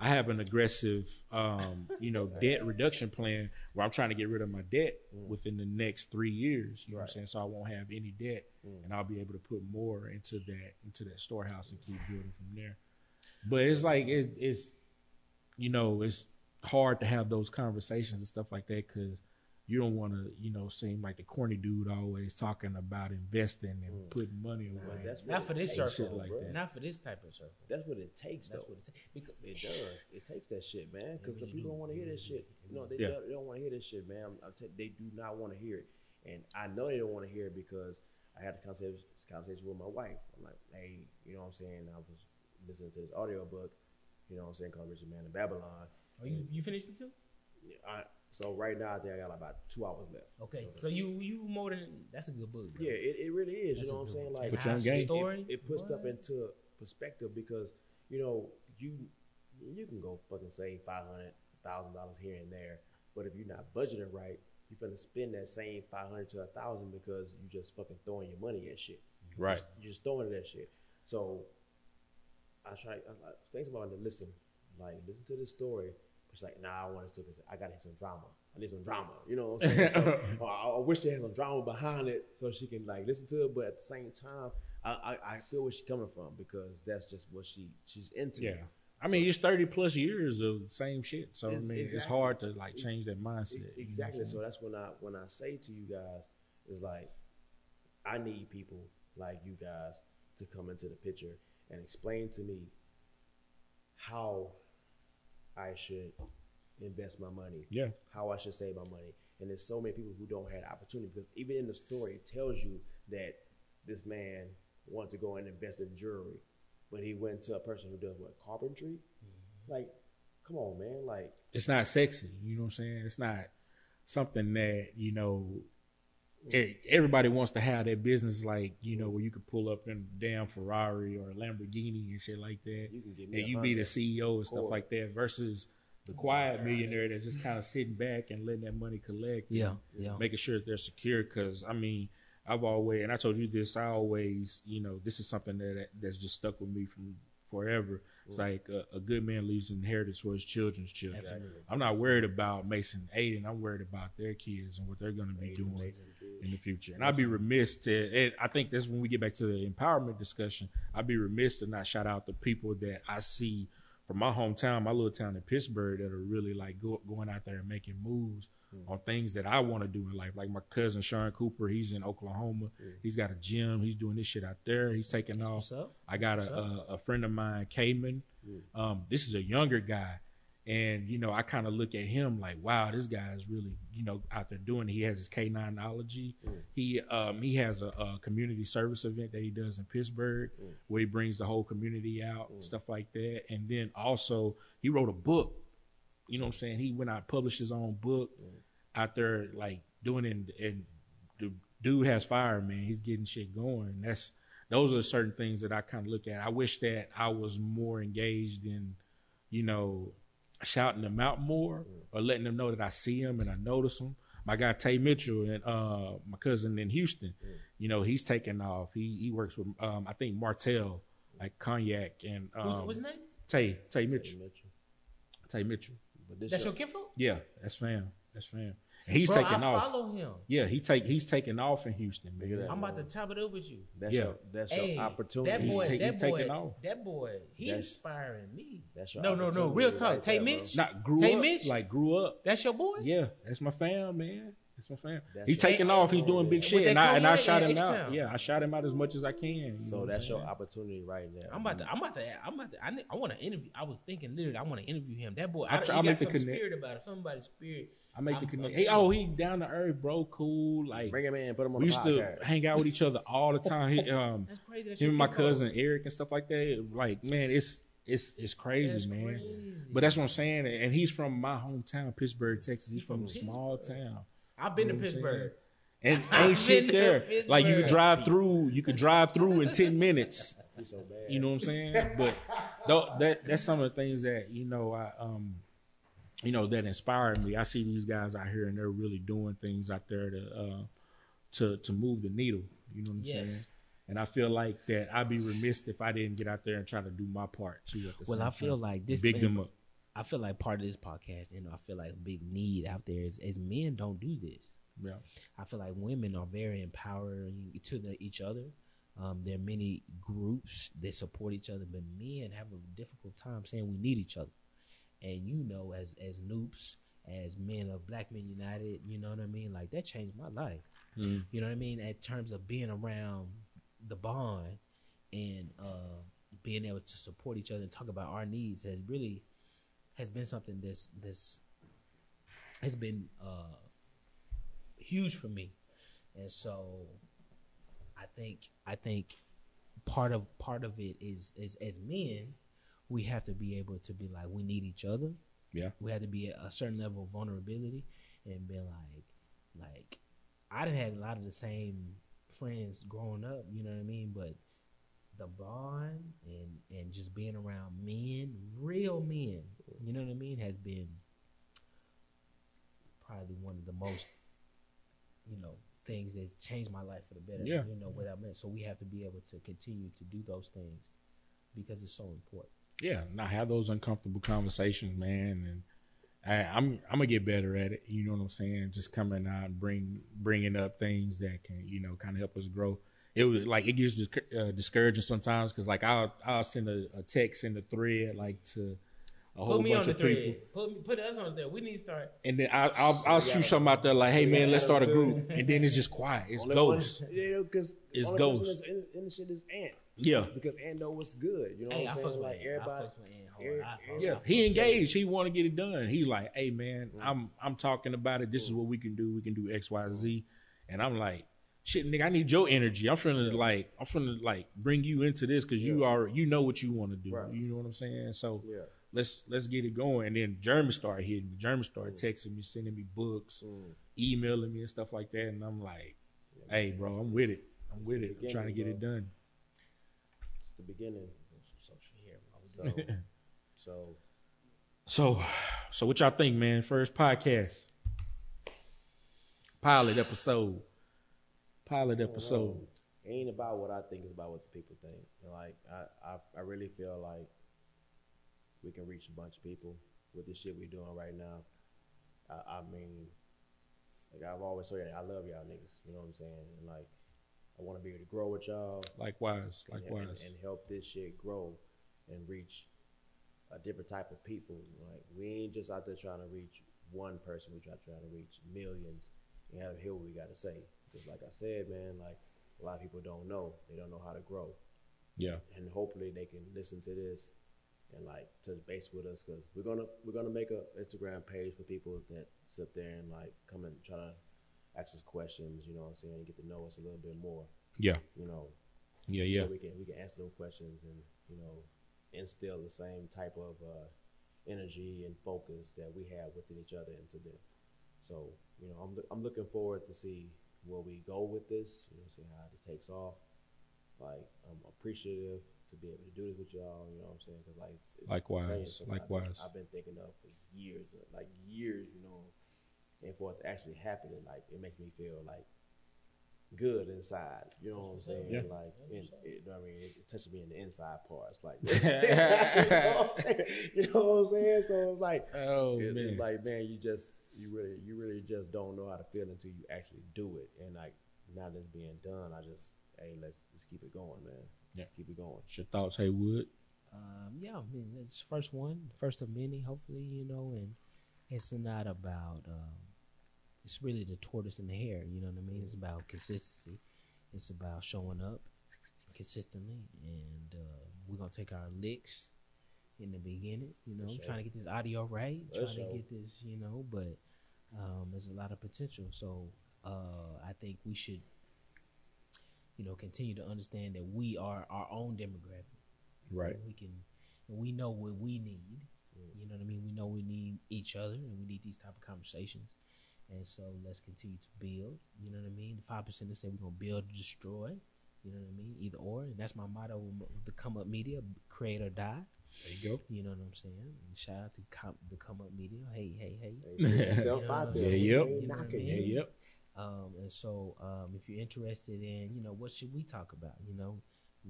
I have an aggressive, um, you know, debt reduction plan where I'm trying to get rid of my debt Mm. within the next three years. You know what I'm saying? So I won't have any debt, Mm. and I'll be able to put more into that into that storehouse and keep building from there. But it's like it, it's, you know, it's hard to have those conversations and stuff like that because you don't want to, you know, seem like the corny dude always talking about investing and Mm. putting money away. But that's Not for this takes, circle, though, like bro. that. Not for this type of circle. That's what it takes, That's though. what it takes. Because It does. It takes that shit, man. Because the people do. don't want to hear this shit. You know, they, Yeah. don't, they don't want to hear this shit, man. I'm, I'm t- they do not want to hear it, and I know they don't want to hear it because I had a conversation, conversation with my wife. I'm like, hey, you know what I'm saying? I was listening to this audio book, you know what I'm saying, called Richest Man in Babylon. oh, you you finished it too? Yeah, I, so right now, I think I got about two hours left. Okay, so you you more than that's a good book. Bro. Yeah, it, it really is. That's you know what I'm saying? one. Like, Put you on House game. story. it, it puts stuff into perspective because you know you you can go fucking save five hundred thousand dollars here and there, but if you're not budgeting right, you're gonna spend that same five hundred to a thousand because you're just fucking throwing your money at shit. Right. Just- you're just throwing it at shit. So I try. I, I think about to listen, like listen to this story. It's like, nah, I want to. I gotta hear some drama. I need some drama. You know what I'm saying? So, I, wish they had some drama behind it so she can like listen to it. But at the same time, I, I, I feel where she's coming from because that's just what she she's into. Yeah. I mean, it's 30 plus years of the same shit. So, I mean, it's hard to like change that mindset. E- you know Exactly. So that's when I when I say to you guys is like, I need people like you guys to come into the picture and explain to me how I should invest my money, yeah. how I should save my money. And there's so many people who don't have opportunity because even in the story, it tells you that this man wanted to go and invest in jewelry, but he went to a person who does what carpentry. Mm-hmm. Like, come on, man. Like, It's not sexy. You know what I'm saying? It's not something that, you know, everybody wants to have their business like, you know, where you could pull up in a damn Ferrari or a Lamborghini and shit like that. you can And you be the CEO and stuff like that versus the quiet millionaire that's just kind of sitting back and letting that money collect. Yeah, yeah. making sure that they're secure. Because I mean, I've always, and I told you this, I always, you know, this is something that that's just stuck with me from forever. It's like a, a good man leaves an inheritance for his children's children. Absolutely. I'm not worried about Mason Aiden. I'm worried about their kids and what they're going to be doing Amazing in the future. And I'd be remiss to, and I think that's when we get back to the empowerment discussion. I'd be remiss to not shout out the people that I see from my hometown, my little town in Pittsburgh, that are really like go, going out there and making moves on things that I want to do in life. Like my cousin Sean Cooper, he's in Oklahoma. He's got a gym. He's doing this shit out there. He's taking off. I got a, a a friend of mine, Cayman. Um, this is a younger guy, and you know I kind of look at him like, wow, this guy is really you know out there doing. It. He has his K nineology. He um he has a, a community service event that he does in Pittsburgh where he brings the whole community out, stuff like that. And then also he wrote a book. You know what I'm saying? He went out published his own book out there like doing it and, and the dude has fire, man. He's getting shit going. That's those are certain things that I kind of look at. I wish that I was more engaged in, you know, shouting them out more or letting them know that I see them and I notice them. My guy Tay Mitchell and uh, my cousin in Houston, you know, he's taking off. He he works with um, I think Martell, like cognac and Who's, um, what's his name? Tay Tay Mitchell. Mitchell. Tay Mitchell. But this That's show- your kinfolk? Yeah, that's fam. That's fam. And he's Bro, taking I off. follow him. Yeah, he take he's taking off in Houston. Look that. I'm about to chop it up with you. that's Yeah. your that's Hey, your opportunity. that He's boy, ta- that he's boy, taking off. that boy, he That's- inspiring me. That's your no, no, no. Real talk. right Tay there. Mitch, Not grew Tay up, Mitch? like grew up. that's your boy. Yeah, that's my fam, man. That's my fam. That's He's taking Hey, off. He's hey, doing big shit, and I and I shot him out. H-Town. Yeah, I shot him out as much as I can. So that's your opportunity right there. I'm about to, I'm about to, I'm about to. I, ne- I want to interview. I was thinking literally, I want to interview him. That boy, I, I'll try- he got make some spirit about it. Somebody's spirit. I make the I'm- connection. Hey, oh, he down to earth, bro. Cool. Like Bring him in, put him on we the used to hang out with each other all the time. He, um, That's crazy. That's him and my kinfolk. cousin Eric and stuff like that. Like, man, it's it's it's crazy, That's man. crazy. But that's what I'm saying. And he's from my hometown, Pittsburgh, Texas. He's from a small town. I've been You to know what Pittsburgh. And I've ain't shit there. Like you could drive through, you could drive through in ten minutes. So bad. You know what I'm saying? But tho- that that's some of the things that you know I um you know that inspired me. I see these guys out here and they're really doing things out there to uh to to move the needle. You know what I'm saying? Yes. And I feel like that I'd be remiss if I didn't get out there and try to do my part too. Well, I feel time. like this big thing- them up. I feel like part of this podcast, and I feel like a big need out there is, is men don't do this. Yeah, I feel like women are very empowering to the, each other. Um, there are many groups that support each other, but men have a difficult time saying we need each other. And you know, as as noobs, as men of Black Men United, you know what I mean. Like that changed my life. Mhm. You know what I mean. In terms of being around the bond and uh, being able to support each other and talk about our needs has really has been something that's this has been uh, huge for me, and so I think I think part of part of it is is as men we have to be able to be like we need each other. Yeah. we have to be at a certain level of vulnerability and be like like I done had a lot of the same friends growing up. You know what I mean, but the bond and and just being around men, real men, you know what I mean, has been probably one of the most, you know, things that's changed my life for the better. Yeah. You know, without men. So we have to be able to continue to do those things because it's so important. Yeah. Not have those uncomfortable conversations, man, and. I, I'm I'm gonna get better at it. You know what I'm saying? Just coming out and bring bringing up things that can you know kind of help us grow. It was like it gets uh, discouraging sometimes because like I'll I'll send a, a text in the thread like to a whole Put me bunch on the of people, thread. Put put us on there. We need to start. and then I, I'll I'll shoot something out there like, hey We man, let's start a group, and then it's just quiet. It's Only ghosts. one- Yeah, because It's only person ghosts. that's In, in the shit is Ant Yeah, because Ando was good. You know Hey, what I I'm fucks saying? Like Ant. I everybody. with Ant every- every- yeah. He fucks with Ant. engaged. He want to get it done. He like, hey man, I'm I'm talking about it. This is what we can do. We can do X, Y, Z, and I'm like. Shit, nigga, I need your energy. I'm finna like, I'm finna like bring you into this because you are, you know what you want to do. Right. You know what I'm saying? So Yeah. let's let's get it going. And then Jeremy started hitting me. Jeremy started texting me, sending me books, Mm. emailing me and stuff like that. And I'm like, hey, bro, I'm with it. I'm with it. I'm trying to get it done. The beginning. Some social here. So, so So, so what y'all think, man? First podcast, pilot episode, pilot episode. It ain't about what I think; it's about what the people think. Like, I, I, I really feel like we can reach a bunch of people with the shit we're doing right now. I, I mean, like I've always told you, I love y'all niggas. You know what I'm saying? And like, I want to be able to grow with y'all. Likewise, likewise. and, and help this shit grow and reach a different type of people. Like we ain't just out there trying to reach one person. We try trying to reach millions and have to hear what we got to say. Because like I said, man, like a lot of people don't know. They don't know how to grow, Yeah. and hopefully they can listen to this and like touch base with us. Because we're gonna we're gonna make a Instagram page for people that sit there and like come and try to ask us questions. You know what I'm saying? And get to know us a little bit more. Yeah. You know, Yeah. Yeah. so we can we can answer them questions and you know instill the same type of uh, energy and focus that we have within each other into them. So you know I'm I'm looking forward to see where we go with this. You know, see how this takes off. Like I'm appreciative to be able to do this with y'all. You know what I'm saying? Because like it's, it's Likewise, I'm telling you, something I've been- likewise. I've been thinking of for years, like years. You know, and for it to actually happen, it, like it makes me feel like good inside. You know what I'm saying? Yeah. Like, in, it, I mean, it, it touches me in the inside parts. Like, you, know what I'm saying? you know what I'm saying? So it's like, Oh it- man. it's like, man, you just, you really, you really just don't know how to feel until you actually do it. And like, now that's being done, I just, hey, let's let's keep it going, man. Yeah. Let's keep it going. What's your thoughts, Haywood? Um, yeah, I mean, it's first one, first of many, hopefully, you know, and it's not about, um, it's really the tortoise and the hare, you know what I mean? It's about consistency. It's about showing up consistently, and uh, we're going to take our licks in the beginning, you know, sure. trying to get this audio right, For trying sure. to get this, you know, but um, there's a lot of potential. So uh, I think we should, you know, continue to understand that we are our own demographic. Right. And we can, and we know what we need. You know what I mean? We know we need each other, and we need these type of conversations. And so let's continue to build. You know what I mean? The five percent say we're gonna build or destroy. You know what I mean? Either or, and that's my motto with the Come Up Media: create or die. There you go. You know what I'm saying? And shout out to com- the Come Up Media. Hey, hey, hey. Hey, yourself You know out there. I'm saying? We Yeah, yep. You know I mean? you. yep. Um, and so, um, if you're interested in, you know, what should we talk about? You know,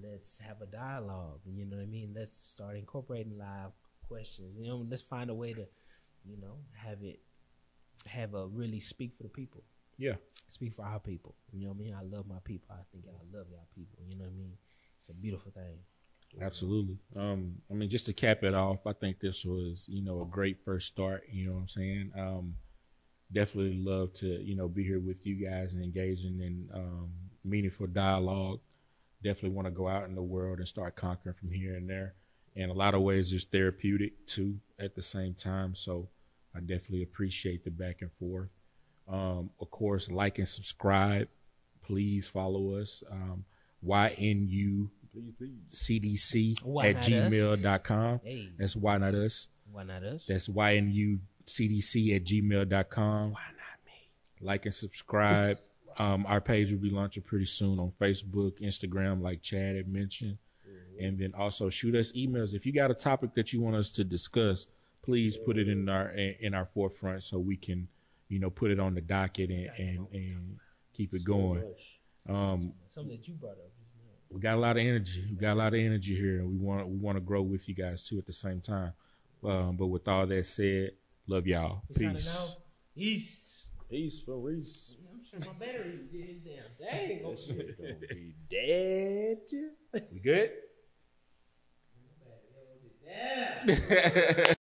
let's have a dialogue. You know what I mean? Let's start incorporating live questions. You know, let's find a way to, you know, have it, have a really speak for the people. Yeah. Speak for our people. You know what I mean? I love my people. I think I love y'all people. You know what I mean? It's a beautiful thing. Absolutely. Um, I mean, just to cap it off, I think this was, you know, a great first start. You know what I'm saying? Um, definitely love to, you know, be here with you guys and engaging in um, meaningful dialogue. Definitely want to go out in the world and start conquering from here and there. In a lot of ways, it's therapeutic too at the same time. So I definitely appreciate the back and forth. Um, of course, like and subscribe. Please follow us. Um, YNU Please, please. CDC Why at not us? gmail.com. Hey, That's why not us. why not us? That's YNU CDC at gmail.com. why not me? Like and subscribe. Um, our page will be launching pretty soon on Facebook, Instagram, like Chad had mentioned. And then also shoot us emails. If you got a topic that you want us to discuss, please put it in our in our forefront so we can, you know, put it on the docket and, and, and keep it going. Um, Something that you brought up. we got a lot of energy. We got a lot of energy here, and we want we want to grow with you guys too at the same time. Um, but with all that said, love y'all. Peace. Peace. Peace for Reese. I'm sure my battery did damn. Dang. That shit gonna be dead. We good? Yeah.